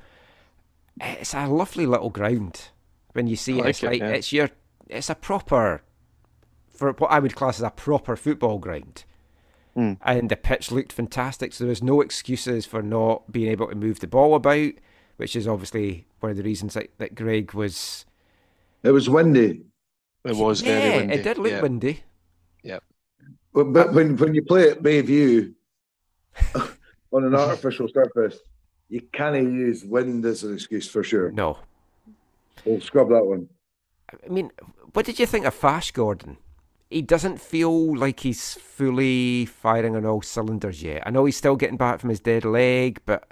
It's a lovely little ground. When you see I it, like it's it, like yeah. it's your, it's a proper, for what I would class as a proper football ground. Mm. And the pitch looked fantastic, so there was no excuses for not being able to move the ball about, which is obviously one of the reasons that, that Greg was. It was windy. It was yeah, very windy. it did look yeah. windy. But, but when, when you play at Bayview on an artificial surface, you can't use wind as an excuse for sure. No, We'll scrub that one. I mean, what did you think of Fash Gordon? He doesn't feel like he's fully firing on all cylinders yet. I know he's still getting back from his dead leg, but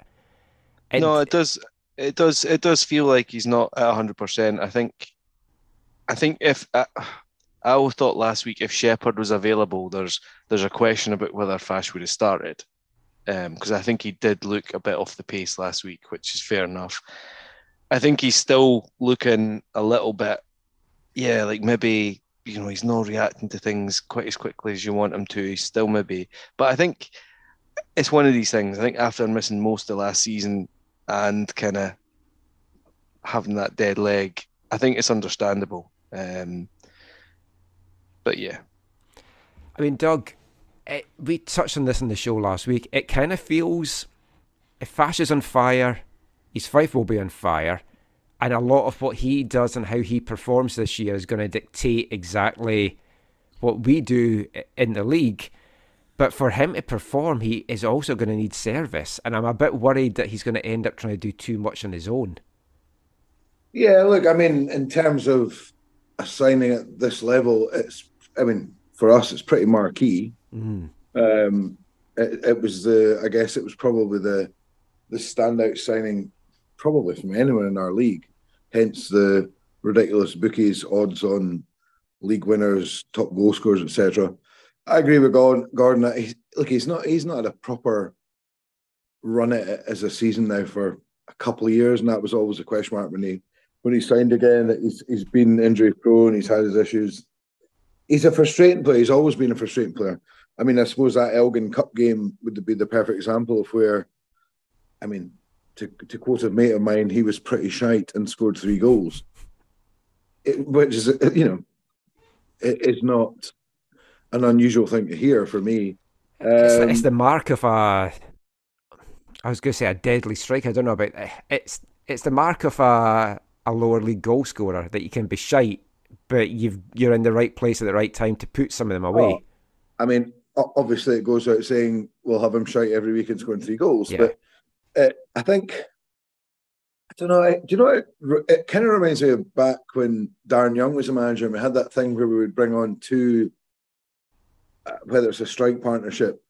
it, No, it does. It does. It does feel like he's not at hundred percent. I think. I think if uh, I always thought last week if Shepherd was available, there's there's a question about whether Fash would have started, because I think he did look a bit off the pace last week, which is fair enough. I think he's still looking a little bit, yeah, like maybe you know he's not reacting to things quite as quickly as you want him to. He's still maybe, but I think it's one of these things. I think after missing most of last season and kind of having that dead leg, I think it's understandable. Um, but yeah, I mean, Doug, it, eh, we touched on this in the show last week. It kind of feels if Fash is on fire, East Fife will be on fire, and a lot of what he does and how he performs this year is going to dictate exactly what we do in the league. But for him to perform, he is also going to need service, and I'm a bit worried that he's going to end up trying to do too much on his own. Yeah, look, I mean, in terms of a signing at this level, it's, I mean, for us, it's pretty marquee. Mm. Um, it, it was the, I guess it was probably the, the standout signing, probably from anyone in our league. Hence the ridiculous bookies, odds on league winners, top goal scorers, etc. I agree with Gordon. He's, look, he's not, he's not had a proper run at it as a season now for a couple of years, and that was always a question mark when he when he signed again. That he's he's been injury prone, he's had his issues. He's a frustrating player. He's always been a frustrating player. I mean, I suppose that Elgin Cup game would be the perfect example of where, I mean, to to quote a mate of mine, he was pretty shite and scored three goals, it, which is you know, it is not an unusual thing to hear for me. It's, the, it's Um, the mark of a. I was going to say a deadly strike. I don't know about that. it's. It's the mark of a a lower league goal scorer that you can be shite, but you've you're in the right place at the right time to put some of them away. Oh, I mean, obviously, it goes out saying we'll have him shite every week and scoring three goals. Yeah. But uh, I think, I don't know. I, do you know? It, it kind of reminds me of back when Darren Young was a manager, and we had that thing where we would bring on two, uh, whether it's a strike partnership,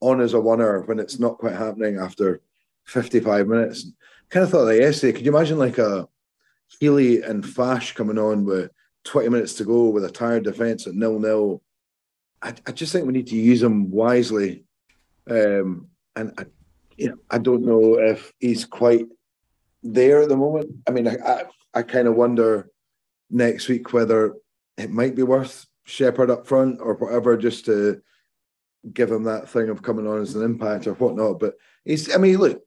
on as a winner when it's not quite happening after fifty-five minutes. Kind of thought that yesterday. Could you imagine like a Healy and Fash coming on with twenty minutes to go with a tired defence at nil-nil? I, I just think we need to use him wisely. Um, and I, you know, I don't know if he's quite there at the moment. I mean, I, I, I kind of wonder next week whether it might be worth Shepherd up front or whatever, just to give him that thing of coming on as an impact or whatnot. But he's, I mean, look,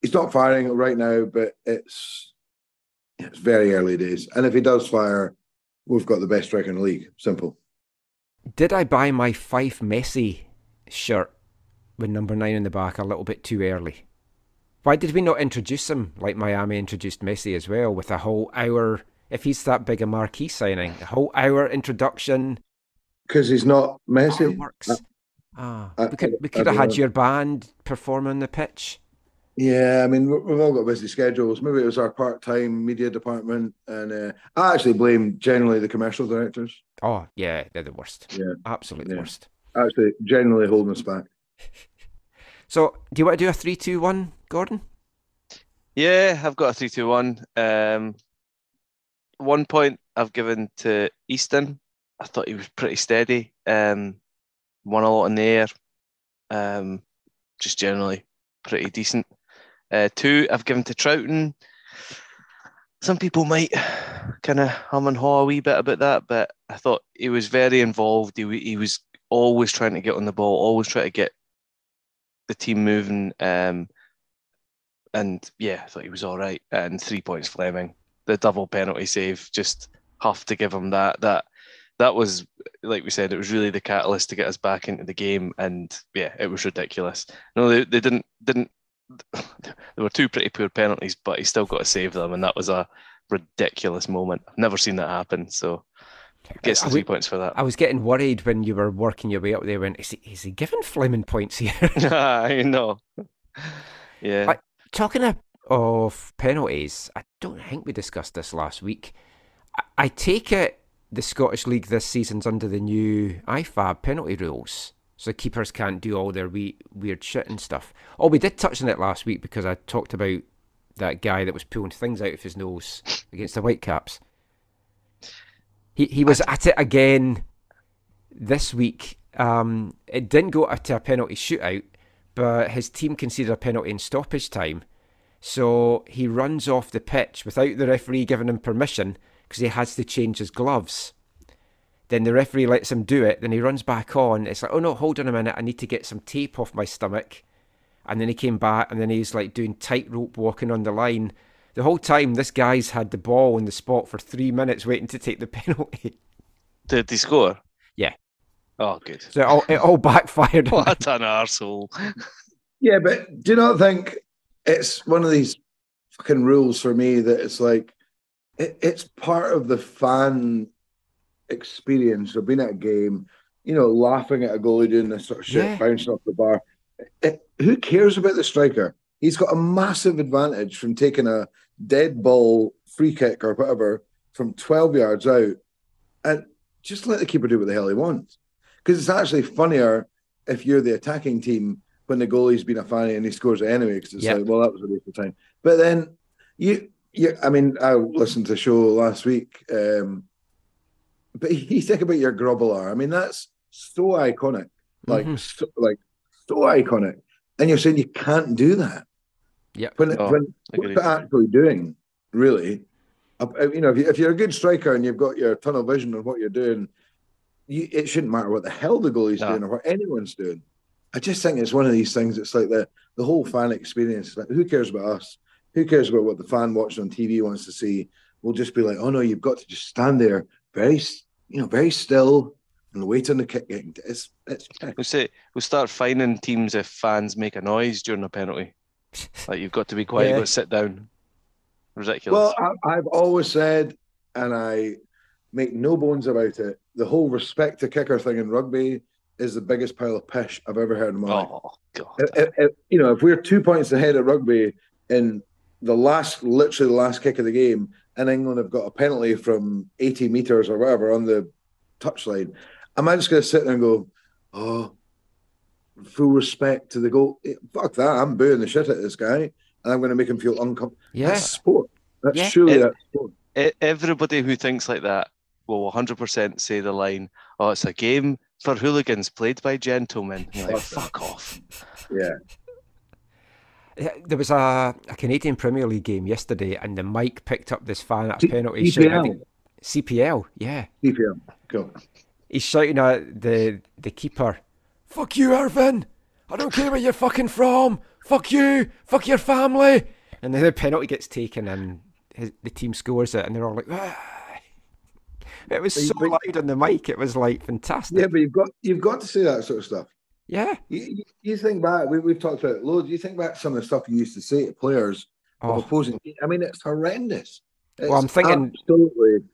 he's not firing right now, but it's it's very early days. And if he does fire, we've got the best striker in the league. Simple. Did I buy my Fife Messi shirt with number nine in the back a little bit too early? Why did we not introduce him like Miami introduced Messi as well with a whole hour? If he's that big a marquee signing, a whole hour introduction. Because he's not Messi. Fireworks. Ah, I- we could we I could have had know. your band perform on the pitch. Yeah, I mean, we- we've all got busy schedules. Maybe it was our part-time media department, and uh, I actually blame generally the commercial directors. Oh yeah, they're the worst. Yeah, absolutely yeah. worst. Actually, generally holding us back. So, do you want to do a three, two, one, Gordon? Yeah, I've got a three-two-one. Um, one point I've given to Easton. I thought he was pretty steady. Um, won a lot in the air. Um, just generally pretty decent. Uh, two I've given to Troughton. Some people might kind of hum and haw a wee bit about that, but I thought he was very involved. He, he was always trying to get on the ball, always trying to get the team moving. Um, and yeah, I thought he was all right. And three points Fleming, the double penalty save, just have to give him that. That that was like we said, it was really the catalyst to get us back into the game. And yeah, it was ridiculous. No, they, they didn't didn't. There were two pretty poor penalties, but he still got to save them, and that was a ridiculous moment. I've never seen that happen. So gets three would- points for that. I was getting worried when you were working your way up there. When is he, is he giving Fleming points here? I know. Yeah. Talking of, of penalties, I don't think we discussed this last week. I, I take it the Scottish League this season's under the new IFAB penalty rules, so keepers can't do all their wee, weird shit and stuff. Oh, we did touch on it last week because I talked about that guy that was pulling things out of his nose against the Whitecaps. He he was at it again this week. Um, it didn't go to a penalty shootout, but his team conceded a penalty in stoppage time. So he runs off the pitch without the referee giving him permission because he has to change his gloves. Then the referee lets him do it. Then he runs back on. It's like, oh no, hold on a minute. I need to get some tape off my stomach. And then he came back and then he's like doing tightrope walking on the line. The whole time, this guy's had the ball in the spot for three minutes waiting to take the penalty. Did he score? Yeah. Oh, good. So it all, it all backfired. on. What an arsehole. Yeah, but do you not think it's one of these fucking rules for me that it's like it, it's part of the fan experience of being at a game, you know, laughing at a goalie doing this sort of shit, Yeah. bouncing off the bar. It, who cares about the striker? He's got a massive advantage from taking a dead ball free kick or whatever from 12 yards out and just let the keeper do what the hell he wants. Because it's actually funnier if you're the attacking team when the goalie's been a fanny and he scores it anyway, because it's Yeah. like, well, that was a waste of time. But then you, you, I mean, I listened to a show last week, um, but you think about your Grobbelaar. I mean, that's so iconic, like, Mhm. so, like so iconic, and you're saying you can't do that. Yeah. When, Oh, when agreed. what's it actually doing, really? Uh, uh, You know, if, you, if you're a good striker and you've got your tunnel vision on what you're doing, you, it shouldn't matter what the hell the goalie's No. doing or what anyone's doing. I just think it's one of these things. It's like the the whole fan experience. Like, who cares about us? Who cares about what the fan watching on TV wants to see? We'll just be like, oh no, you've got to just stand there, very, you know, very still, and wait on the kick. It's it's We'll say we'll start finding teams if fans make a noise during a penalty. Like you've got to be quiet, Yeah. you've got to sit down. Ridiculous. Well, I, I've always said, and I make no bones about it, the whole respect to kicker thing in rugby is the biggest pile of pish I've ever heard in my life. oh god. If- if- if- you know, if we're two points ahead at rugby in the last, literally the last kick of the game, and England have got a penalty from 80 metres or whatever on the touchline, am I just going to sit there and go, oh, full respect to the goal? Eh, Fuck that. I'm booing the shit at this guy, and I'm going to make him feel uncomfortable. Yeah. That's sport. That's Yeah. surely It- sport. Everybody who thinks like that will 100% say the line, "Oh, it's a game for hooligans played by gentlemen." You're like, fuck off. Yeah. Yeah, There was a, a Canadian Premier League game yesterday, and the mic picked up this fan at a penalty shouting CPL. the- CPL, yeah. CPL. Cool. He's shouting at the the keeper, "Fuck you, Irvin! I don't care where you're fucking from. Fuck you! Fuck your family!" And then the penalty gets taken, and his, the team scores it, and they're all like, "Ah." "It was so loud on the mic. It was like fantastic." Yeah, but you've got you've got to say that sort of stuff. Yeah. You, you, you think back, we, we've talked about it loads. You think back some of the stuff you used to say to players of Oh, opposing. I mean, it's horrendous. Well, I'm thinking- absolutely.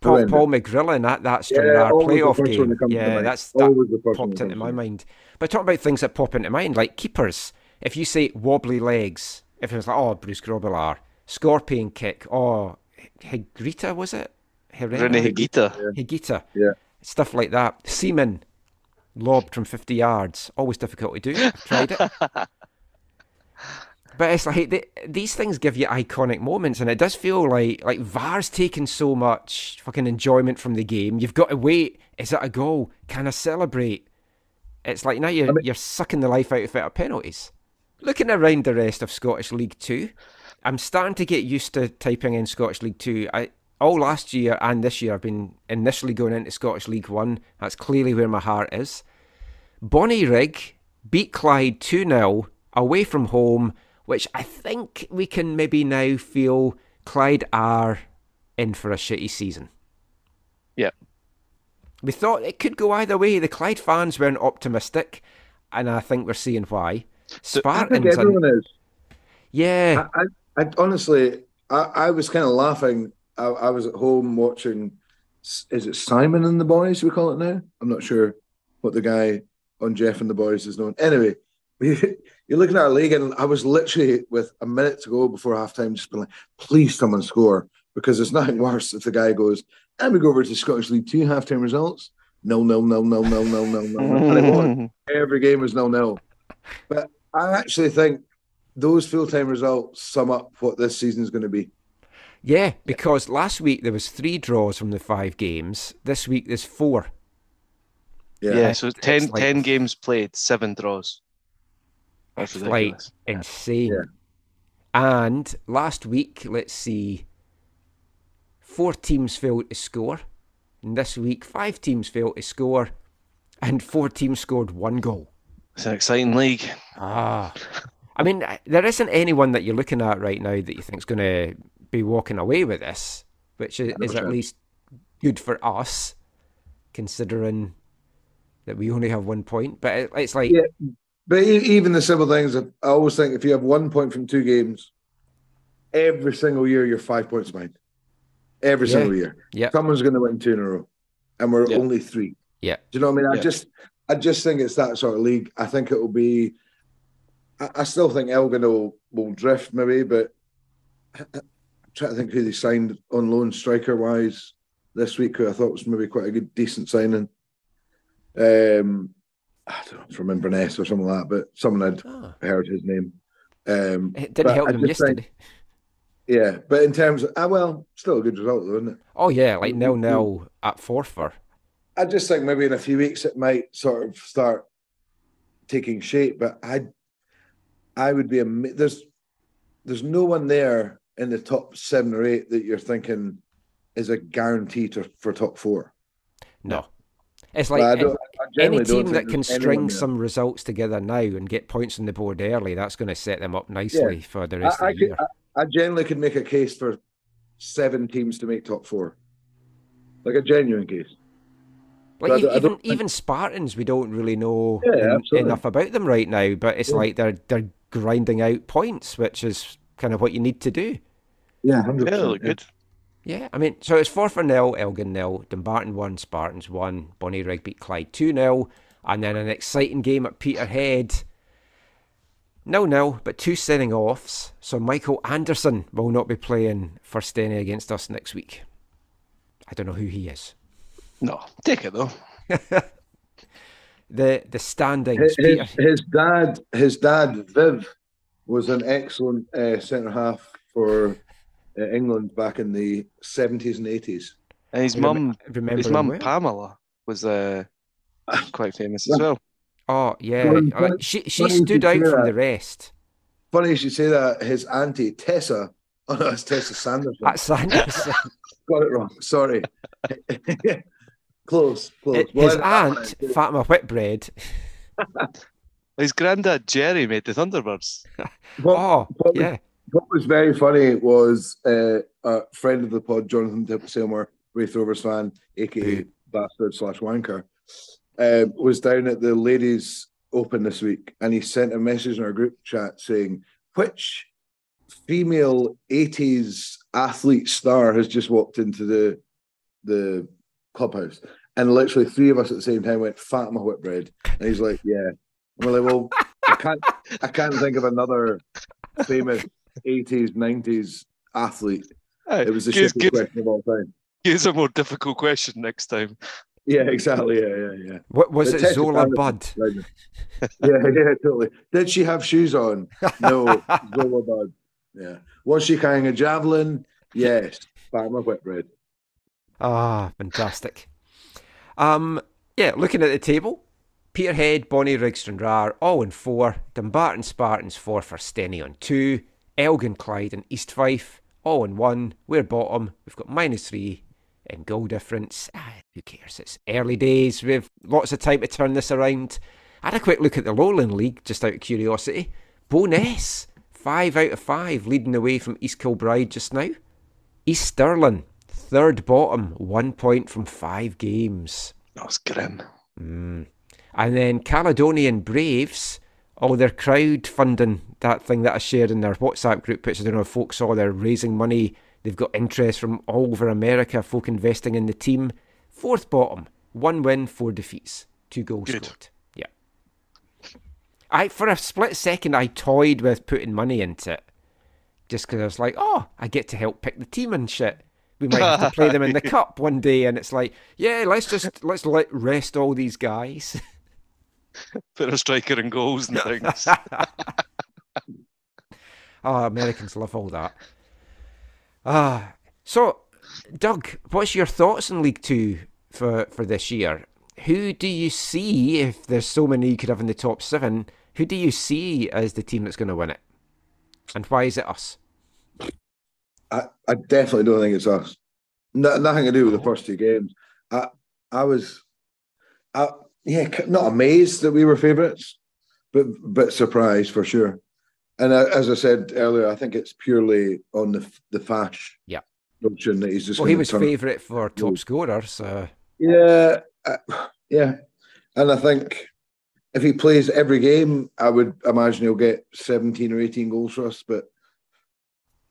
Paul, horrendous. Paul McGrillen at that Yeah, Stranraer always playoff game. that comes to Yeah, that's that Always the popped into my mind. But talk about things that pop into mind, like keepers. If you say wobbly legs, if it was like, oh, Bruce Grobbelaar, scorpion kick, oh, Higrita, was it? Herrera? Rene Higuita. Higuita. Yeah. Stuff like that. Seaman, lobbed from 50 yards. Always difficult to do. I've tried it. But it's like they, these things give you iconic moments, and it does feel like like VAR's taken so much fucking enjoyment from the game. You've got to wait. Is it a goal? Can I celebrate? It's like now you're I mean- you're sucking the life out of it at penalties. Looking around the rest of Scottish League Two, I'm starting to get used to typing in Scottish League Two. I all last year and this year I've been initially going into Scottish League One. That's clearly where my heart is. Bonnyrigg beat Clyde 2 0 away from home, which I think we can maybe now feel Clyde are in for a shitty season. Yeah. We thought it could go either way. The Clyde fans weren't optimistic, and I think we're seeing why. I think Spartans, and- is. yeah, I, I, I honestly, I, I was kind of laughing. I, I was at home watching. Is it Simon and the Boys? We call it now. I'm not sure what the guy on Jeff and the Boys is known. Anyway, you're looking at our league, and I was literally with a minute to go before halftime, just being like, "Please, someone score!" Because there's nothing worse if the guy goes, "And we go over to Scottish League Two halftime results." No, no, no, no, no, no, no, no. Every game was nil nil. But I actually think those full time results sum up what this season is going to be. yeah, because last week there was three draws from the five games. This week there's four. Yeah. Yeah, so 10, like- 10 games played, seven draws. That's It's like insane. Yeah. And last week, let's see, four teams failed to score. And this week, five teams failed to score, and four teams scored one goal. It's an exciting league. Ah, I mean, there isn't anyone that you're looking at right now that you think's going to be walking away with this, which is, is at least good for us, considering that we only have one point. But it, it's like, Yeah. But e- even the simple things, I always think if you have one point from two games, every single year you're five points behind. Every Yeah. single year. yeah, Someone's going to win two in a row, and we're Yeah. only three. Yeah. Do you know what I mean? I just, I just think it's that sort of league. I think it will be. I, I still think Elgin will will drift maybe, but I'm trying to think who they signed on loan striker wise this week. Who I thought was maybe quite a good, decent signing. Um, I don't know from Inverness or something like that, but someone had Ah, heard his name. Um, it didn't help them just think- yesterday. yeah, but in terms of, ah, well, still a good result though, isn't it? Oh yeah, like nil nil at Forfar. I just think maybe in a few weeks it might sort of start taking shape. But I, I would be ama- there's there's no one there in the top seven or eight that you're thinking is a guarantee to, for top four. No, it's like any team that can there's anyone string there. some results together now and get points on the board early, that's going to set them up nicely for the rest I, I, of the could, year. I, I generally could make a case for seven teams to make top four, like a genuine case. Like but I I even even Spartans, we don't really know Yeah, en- enough about them right now. But it's Yeah. like they're they're grinding out points, which is kind of what you need to do. Yeah, hundred Yeah, they look good. Yeah, I mean, so it's Forfar nil, Elgin nil, Dumbarton one, Spartans one, Bonnyrigg beat Clyde two 0 and then an exciting game at Peterhead. No, no, but two sending offs. So Michael Anderson will not be playing for Stenny against us next week. I don't know who he is. No, take it though. The the standings. His, Peter, his, his dad, his dad Viv, was an excellent uh, centre half for England back in the seventies and eighties. And his mum, remember his mum well? Pamela was uh, quite famous as well. Oh yeah, Funny- uh, she she stood out from that. the rest. Funny you should say that. His auntie Tessa, oh no, it's Tessa Sanderson. That's Sanderson. Got it wrong. Sorry. close, close. His Well, aunt uh, Fatima Whitbread. His granddad Gerry made the Thunderbirds. what, Oh what was- yeah, what was very funny was uh, a friend of the pod, Jonathan Seymour, Raith Rovers fan, aka Who- bastard slash wanker, uh, was down at the ladies' open this week, and he sent a message in our group chat saying, "Which female '80s athlete star has just walked into the the clubhouse?" And literally three of us at the same time went Fatima Whitbread, and he's like, "Yeah." And we're like, "Well, I can't, I can't think of another famous '80s, '90s athlete." Aye, It was the give, shittiest give, question of all time. give us a more difficult question next time. Yeah, exactly. Yeah, yeah, yeah. What was But it, Zola Budd? Yeah, yeah, totally. Did she have shoes on? No. Zola Budd. Yeah. Was she carrying a javelin? Yes. Farmer Whitbread. Ah, fantastic. Um, yeah, looking at the table, Peterhead, Bonnie, Rigstrand all in four. Dumbarton Spartans four for Stenny on two. Elgin, Clyde, and East Fife all in one. We're bottom. We've got minus three in goal difference. Ah, who cares? It's early days. We've lots of time to turn this around. I had a quick look at the Lowland League just out of curiosity. Bo'ness, five out of five, leading the way from East Kilbride just now. East Stirling, third bottom, one point from five games. That was grim. Mm. And then Caledonian Braves, Oh, all their crowdfunding, that thing that I shared in their WhatsApp group, which I don't know if folks saw, they're raising money. They've got interest from all over America, folk investing in the team. Fourth bottom, one win, four defeats, two goals Good. scored. Yeah. I for a split second I toyed with putting money into it, just because I was like, oh, I get to help pick the team and shit. We might have to play them in the cup one day, and it's like, yeah, let's just let's let rest all these guys. Put a striker in goals and things. Oh, Americans love all that. Ah, so Doug, what's your thoughts on League Two for for this year? Who do you see if there's so many you could have in the top seven? Who do you see as the team that's going to win it, and why is it us? I, I definitely don't think it's us. No, nothing to do with the first two games. I I was, I, yeah, not amazed that we were favourites, but but surprised for sure. And uh, as I said earlier, I think it's purely on the the Fash Yeah. notion that he's just. Well, he was favourite for top scorer, so Yeah, uh, yeah, and I think if he plays every game, I would imagine he'll get seventeen or eighteen goals for us. But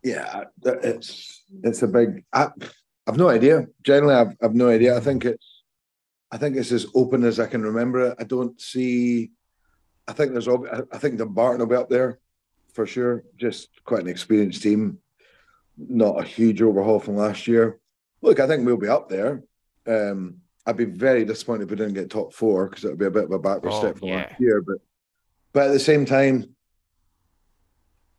yeah, it's it's a big. I, I've no idea. Generally, I've, I've no idea. I think it's I think it's as open as I can remember it. I don't see. I think there's. I think Dumbarton will be up there for sure. Just quite an experienced team. Not a huge overhaul from last year. Look, I think we'll be up there. Um, I'd be very disappointed if we didn't get top four because it would be a bit of a backward Oh, step from yeah. last year. But but at the same time,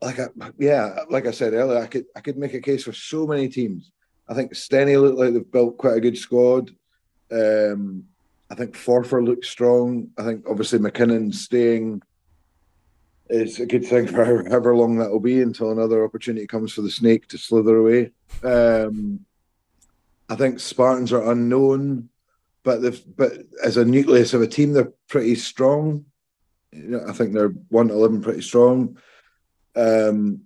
like I, yeah, like I said earlier, I could I could make a case for so many teams. I think Stenny looked like they've built quite a good squad. Um, I think Forfar looks strong. I think obviously McKinnon staying is a good thing for however, long that will be until another opportunity comes for the snake to slither away. Um, I think Spartans are unknown, but they've but as a nucleus of a team, they're pretty strong. You know, I think they're one to eleven pretty strong. Um,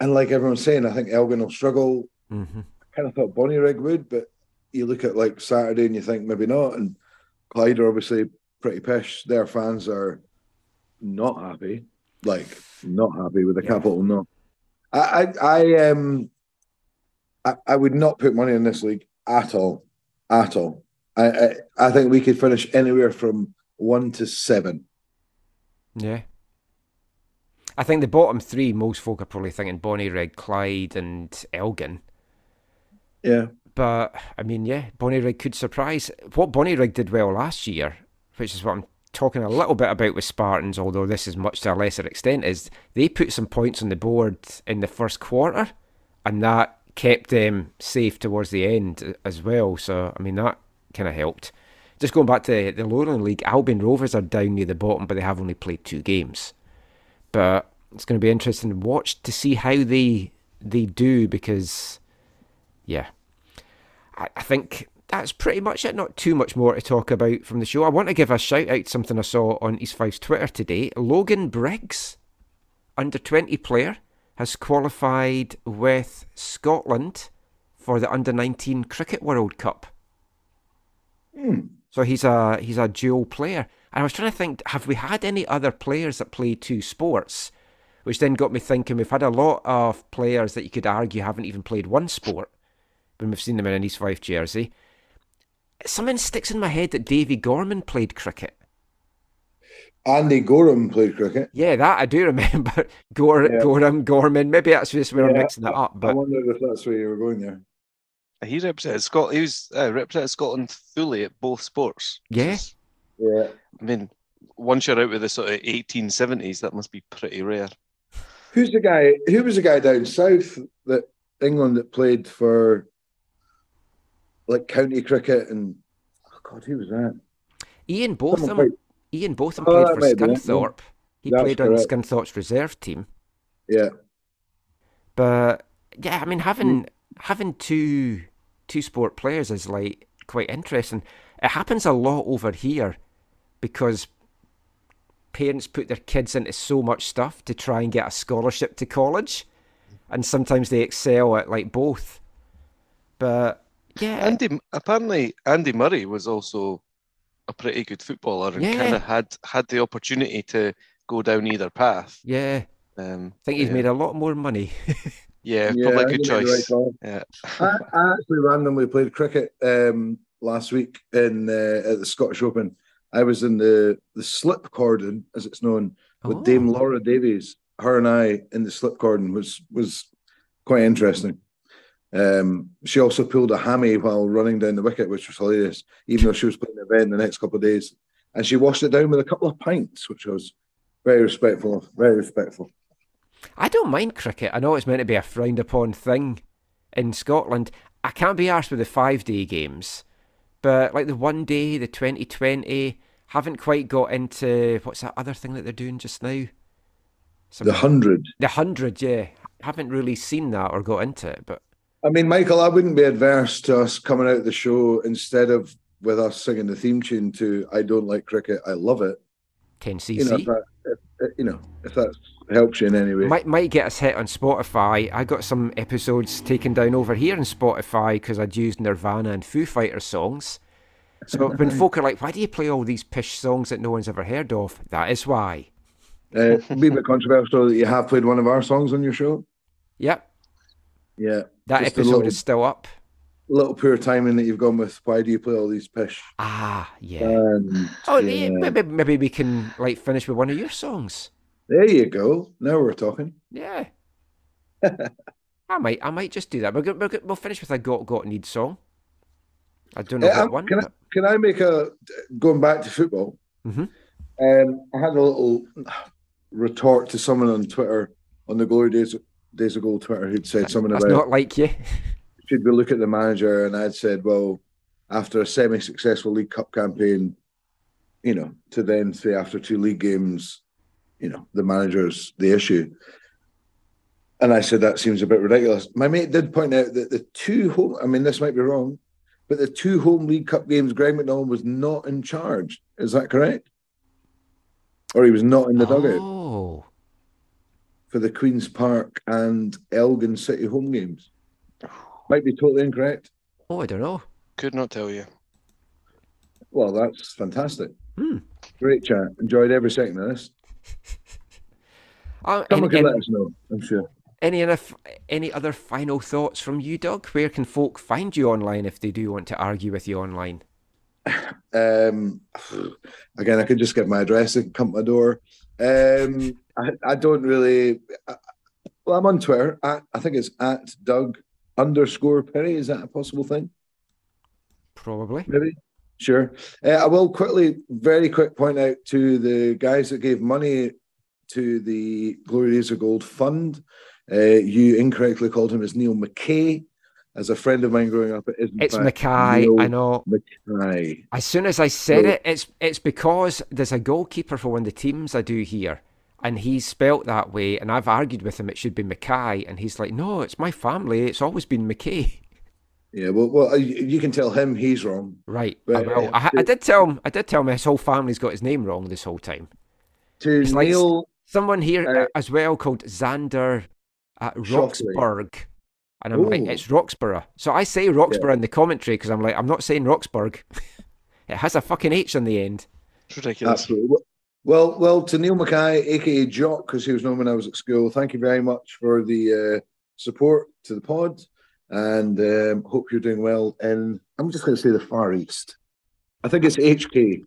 and like everyone's saying, I think Elgin will struggle. hmm I kind of thought Bonnyrigg would, but you look at like Saturday and you think maybe not. And Clyde are obviously pretty pish. Their fans are not happy, like not happy with the Yeah. capital no. I, I, I um, I, I would not put money in this league at all, at all. I, I, I think we could finish anywhere from one to seven. yeah. I think the bottom three, most folk are probably thinking Bonnyrigg, Clyde, and Elgin. Yeah, But I mean, yeah, Bonnyrigg could surprise. What Bonnyrigg did well last year, which is what I'm talking a little bit about with Spartans, although this is much to a lesser extent, is they put some points on the board in the first quarter, and that kept them safe towards the end as well. So I mean, that kind of helped. Just going back to the Lowland League, Albion Rovers are down near the bottom, but they have only played two games. But it's going to be interesting to watch to see how they they do because, yeah, I, I think that's pretty much it. Not too much more to talk about from the show. I want to give a shout out to something I saw on East Fife's Twitter today. Logan Briggs, under 20 player, has qualified with Scotland for the under 19 Cricket World Cup. Hmm. So he's a he's a dual player. And I was trying to think, have we had any other players that play two sports? Which then got me thinking we've had a lot of players that you could argue haven't even played one sport when we've seen them in an East Fife jersey. Something sticks in my head that Davy Gorman played cricket. Andy Goram played cricket. Yeah, that I do remember. Gor- Yeah. Goram, Gorman. Maybe that's just where I'm mixing that up. But I But wondered if that's where you were going there. He represented Scotland. He was uh, represented Scotland fully at both sports. which Yeah. Yeah. I mean, once you're out with the sort of 1870s, that must be pretty rare. Who's the guy? Who was the guy down south that England that played for like county cricket and oh God, who was that? Ian Someone Botham. Ian Botham Oh, played that for might be it, yeah. Scunthorpe. He That's played on. Scunthorpe's reserve team. Yeah. But yeah, I mean having hmm. having two two sport players is like quite interesting. It happens a lot over here because parents put their kids into so much stuff to try and get a scholarship to college, and sometimes they excel at like both. But yeah, Andy, apparently, Andy Murray was also a pretty good footballer and Yeah. kind of had had the opportunity to go down either path. yeah, Um, I think he's yeah. made a lot more money. Yeah, Yeah, probably I a good think you made the right choice. Yeah. I, I actually randomly played cricket um, last week in uh, at the Scottish Open. I was in the the slip cordon, as it's known, with Oh. Dame Laura Davies. Her and I in the slip cordon was was quite interesting. Um, she also pulled a hammy while running down the wicket, which was hilarious, even though she was playing an event the next couple of days. And she washed it down with a couple of pints, which was very respectful of. Very respectful. I don't mind cricket. I know it's meant to be a frowned upon thing in Scotland. I can't be arsed with the five day games, but like the one day, the 2020, haven't quite got into what's that other thing that they're doing just now? Some- The hundred. the hundred, yeah. Haven't really seen that or got into it, but I mean, Michael, I wouldn't be adverse to us coming out of the show instead of with us singing the theme tune to "I Don't Like Cricket, I Love It." 10cc. You know, if that, if, you know, if that helps you in any way. Might might get us hit on Spotify. I got some episodes taken down over here on Spotify because I'd used Nirvana and Foo Fighter songs. So when folk are like, "Why do you play all these pish songs that no one's ever heard of?" That is why. Uh, be a bit controversial that you have played one of our songs on your show. Yep, Yeah, that Just episode little- is still up. A little poor timing that you've gone with. Why do you play all these pish? Ah, yeah. And, oh, yeah. maybe maybe we can like finish with one of your songs. there you go. Now we're talking. Yeah. I might I might just do that. We'll, go- we'll, finish with a Got Got Need song. I don't know Uh, what one. can I can I make a going back to football? Mhm. Um, I had a little retort to someone on Twitter on the glory days days ago Twitter who'd said something about. That's about not like you. should we look at the manager? And I'd said, well, after a semi-successful League Cup campaign, you know, to then say after two league games, you know, the manager's the issue. And I said that seems a bit ridiculous. My mate did point out that the two home, I mean, this might be wrong, but the two home League Cup games, Greig McDonald was not in charge. Is that correct? Or he was not in the dugout Oh, for the Queen's Park and Elgin City home games. Might be totally incorrect. oh, I don't know. Could not tell you. Well, that's fantastic. Hmm. Great chat. Enjoyed every second of this. Uh, Someone any, can let us know, I'm sure. any other any other final thoughts from you, Doug? Where can folk find you online if they do want to argue with you online? Um, again, I could just get my address and come to my door. Um, I, I don't really. I, well, I'm on Twitter. At, I think it's at Doug underscore Perry. Is that a possible thing? Probably. Maybe. Sure. Uh, I will quickly, very quick, point out to the guys that gave money to the Glory Days of Gold Fund. Uh, you incorrectly called him as Neil McKay. As a friend of mine growing up, it is It's Mackay. Neil I know. Mackay. As soon as I said So- it, it's it's because there's a goalkeeper for one of the teams I do here, and he's spelt that way, and I've argued with him it should be Mackay, and he's like, no, it's my family. It's always been McKay. Yeah, well, well, you, you can tell him he's wrong. Right. But, I, will. uh, I, I did tell him. I did tell him his whole family's got his name wrong this whole time. To It's like Neil, Someone here Uh, uh, as well called Xander at Shockley. Roxburgh. And I'm like, it's Roxborough. So I say Roxborough in the commentary because I'm like, I'm not saying Roxburgh. it has a fucking H on the end. It's ridiculous. absolutely. Well, well, to Neil Mackay, aka Jock, because he was known when I was at school. Thank you very much for the uh, support to the pod, and um, hope you're doing well. And I'm just going to say the Far East. I think it's HK.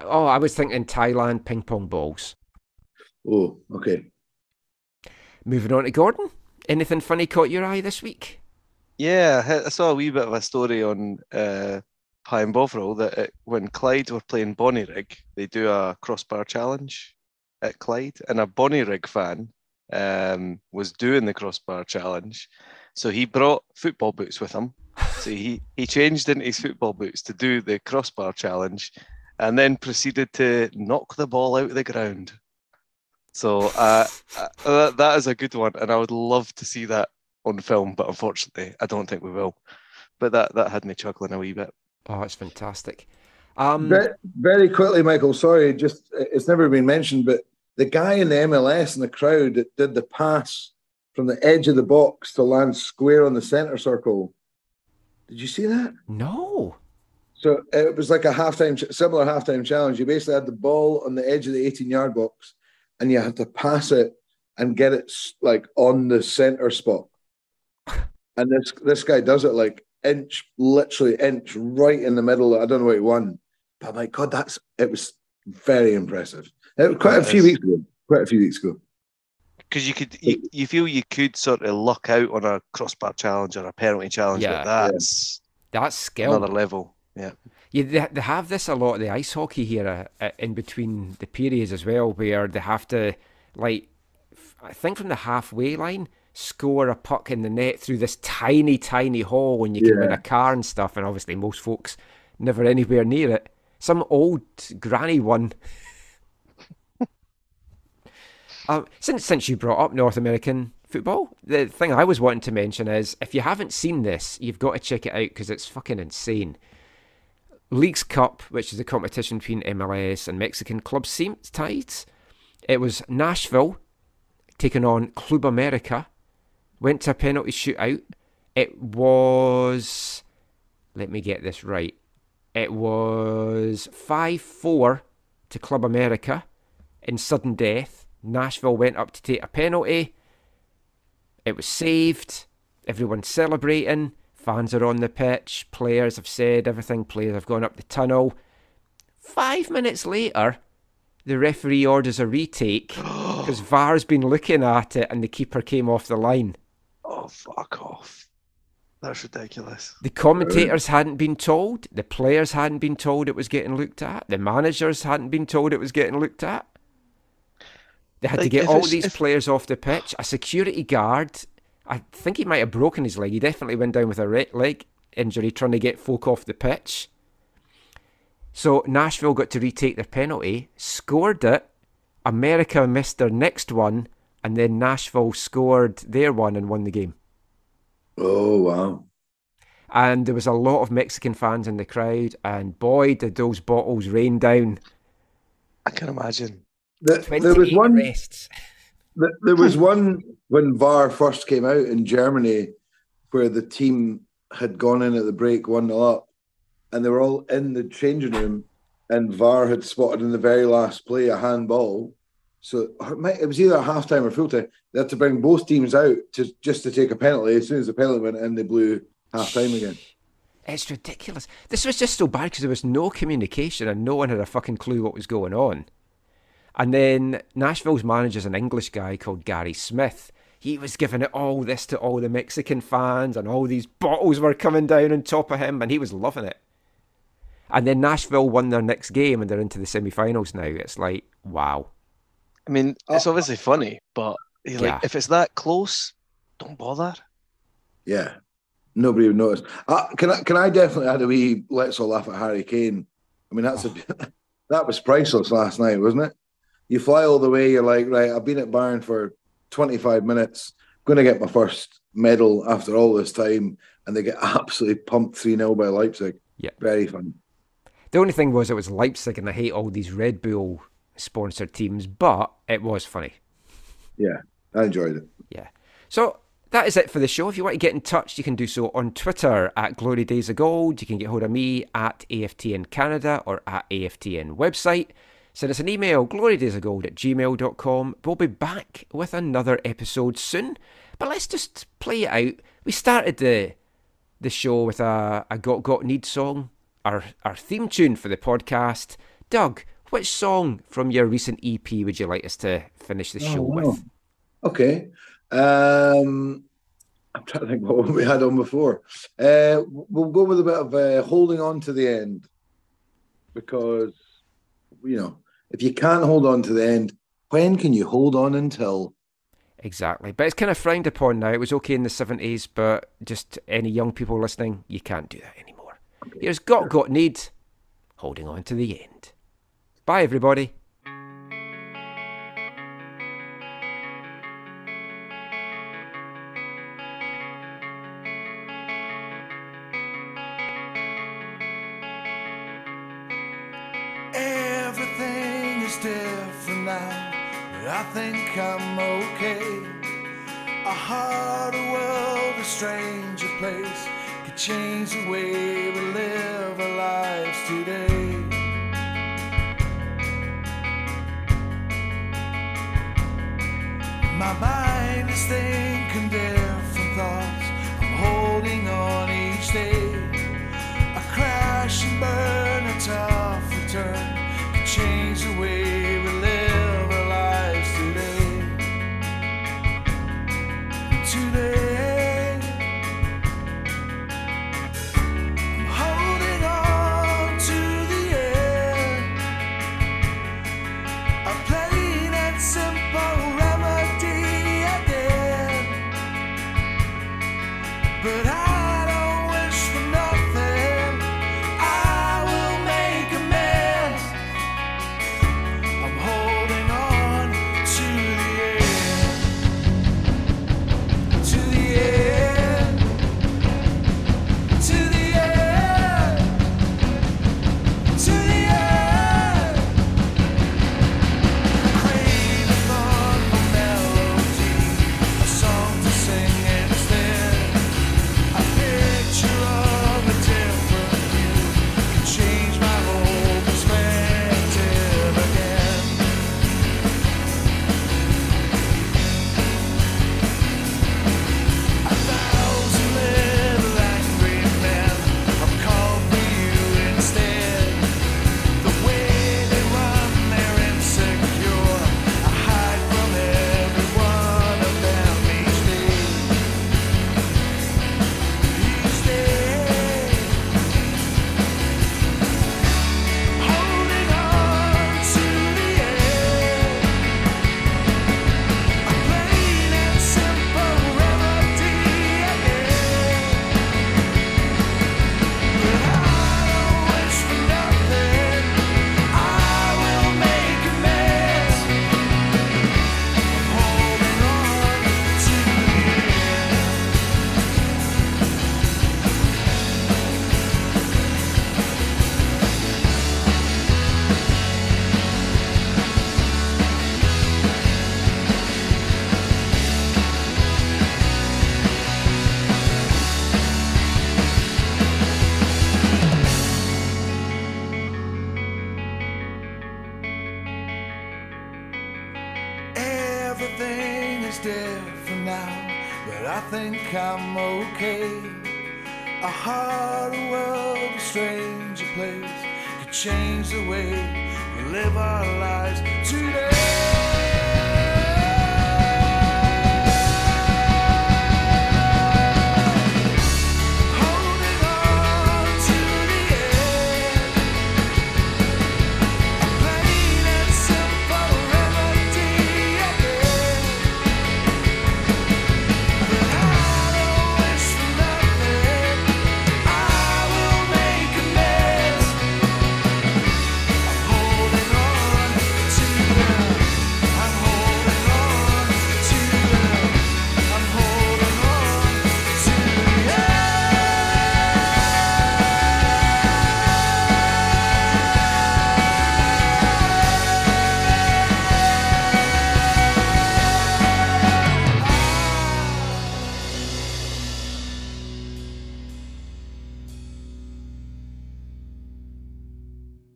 Oh, I was thinking Thailand ping pong balls. Oh, okay. Moving on to Gordon. Anything funny caught your eye this week? Yeah, I I saw a wee bit of a story on uh, Pie and Bovril that it, when Clyde were playing Bonnyrigg, they do a crossbar challenge at Clyde, and a Bonnyrigg fan um, was doing the crossbar challenge, so he brought football boots with him. So he he changed into his football boots to do the crossbar challenge, and then proceeded to knock the ball out of the ground. So uh, uh, that, that is a good one, and I would love to see that on film, but unfortunately, I don't think we will. But that that had me chuckling a wee bit. Oh, it's fantastic. Um, Very, very quickly, Michael. Sorry, just it's never been mentioned, but the guy in the MLS in the crowd that did the pass from the edge of the box to land square on the center circle. Did you see that? no. So it was like a halftime, similar halftime challenge. You basically had the ball on the edge of the 18 yard box, and you had to pass it and get it like on the center spot. And this this guy does it like inch, literally inch, right in the middle. I don't know what he won, but my God, that's it was very impressive. It was quite a That few is. weeks ago. Quite a few weeks ago. Because you could, you, you feel you could sort of luck out on a crossbar challenge or a penalty challenge, Yeah. but that's That's skill. another level. Yeah. Yeah, they, they have this a lot of the ice hockey here uh, uh, in between the periods as well, where they have to, like, f- I think from the halfway line, score a puck in the net through this tiny, tiny hole, when you can win Yeah. a car and stuff. And obviously, most folks never anywhere near it. Some old granny one. um, since since you brought up North American football, the thing I was wanting to mention is if you haven't seen this, you've got to check it out because it's fucking insane. Leagues Cup, which is a competition between MLS and Mexican club se- sides. It was Nashville taking on Club America. Went to a penalty shootout. It was. Let me get this right. It was 5 4 to Club America in sudden death. Nashville went up to take a penalty. It was saved. Everyone's celebrating. Fans are on the pitch. Players have said everything. Players have gone up the tunnel. Five minutes later, the referee orders a retake because VAR's been looking at it and the keeper came off the line. Oh, fuck off. That's ridiculous. The commentators hadn't been told. The players hadn't been told it was getting looked at. The managers hadn't been told it was getting looked at. They had to get all these if- players off the pitch. A security guard, I think he might have broken his leg. He definitely went down with a re- leg injury trying to get folk off the pitch. So Nashville got to retake their penalty, scored it. America missed their next one, and then Nashville scored their one and won the game. Oh wow. and there was a lot of Mexican fans in the crowd, and boy, did those bottles rain down. I can imagine. The- there was one. arrests. Th- There was one when VAR first came out in Germany where the team had gone in at the break 1 0 up and they were all in the changing room and VAR had spotted in the very last play a handball. So it was either a half time or full time. They had to bring both teams out to just to take a penalty. As soon as the penalty went in, they blew half time again. It's ridiculous. This was just so bad because there was no communication and no one had a fucking clue what was going on. And then Nashville's manager's an English guy called Gary Smith. He was giving it all this to all the Mexican fans, and all these bottles were coming down on top of him, and he was loving it. And then Nashville won their next game, and they're into the semi-finals now. It's like, wow. I mean, it's obviously funny, but you like Yeah. if it's that close, don't bother. Yeah. Nobody would notice. Uh, can I can I definitely add a wee let's all laugh at Harry Kane? I mean that's a that was priceless last night, wasn't it? You fly all the way, you're like, right, I've been at Bayern for 25 minutes, I'm gonna get my first medal after all this time, and they get absolutely pumped 3-0 by Leipzig. Yeah. Very fun. The only thing was it was Leipzig, and I hate all these Red Bull sponsored teams, but it was funny. Yeah. I enjoyed it. Yeah. So that is it for the show. If you want to get in touch, you can do so on Twitter at Glory Days of Gold. You can get hold of me at AFTN Canada or at AFTN website. Send us an email, glorydaysofgold at gmail.com. We'll be back with another episode soon. But let's just play it out. We started the the show with a, a Got Got Need song, our, our theme tune for the podcast. Doug, which song from your recent EP would you like us to finish the show wow. with? Okay. Um I'm trying to think what we had on before. Uh, we'll go with a bit of uh, holding on to the end because, you know, if you can't hold on to the end, when can you hold on until? Exactly. But it's kind of frowned upon now. It was okay in the 70s, but just any young people listening, you can't do that anymore. Here's Got Got Need, holding on to the end. Bye, everybody.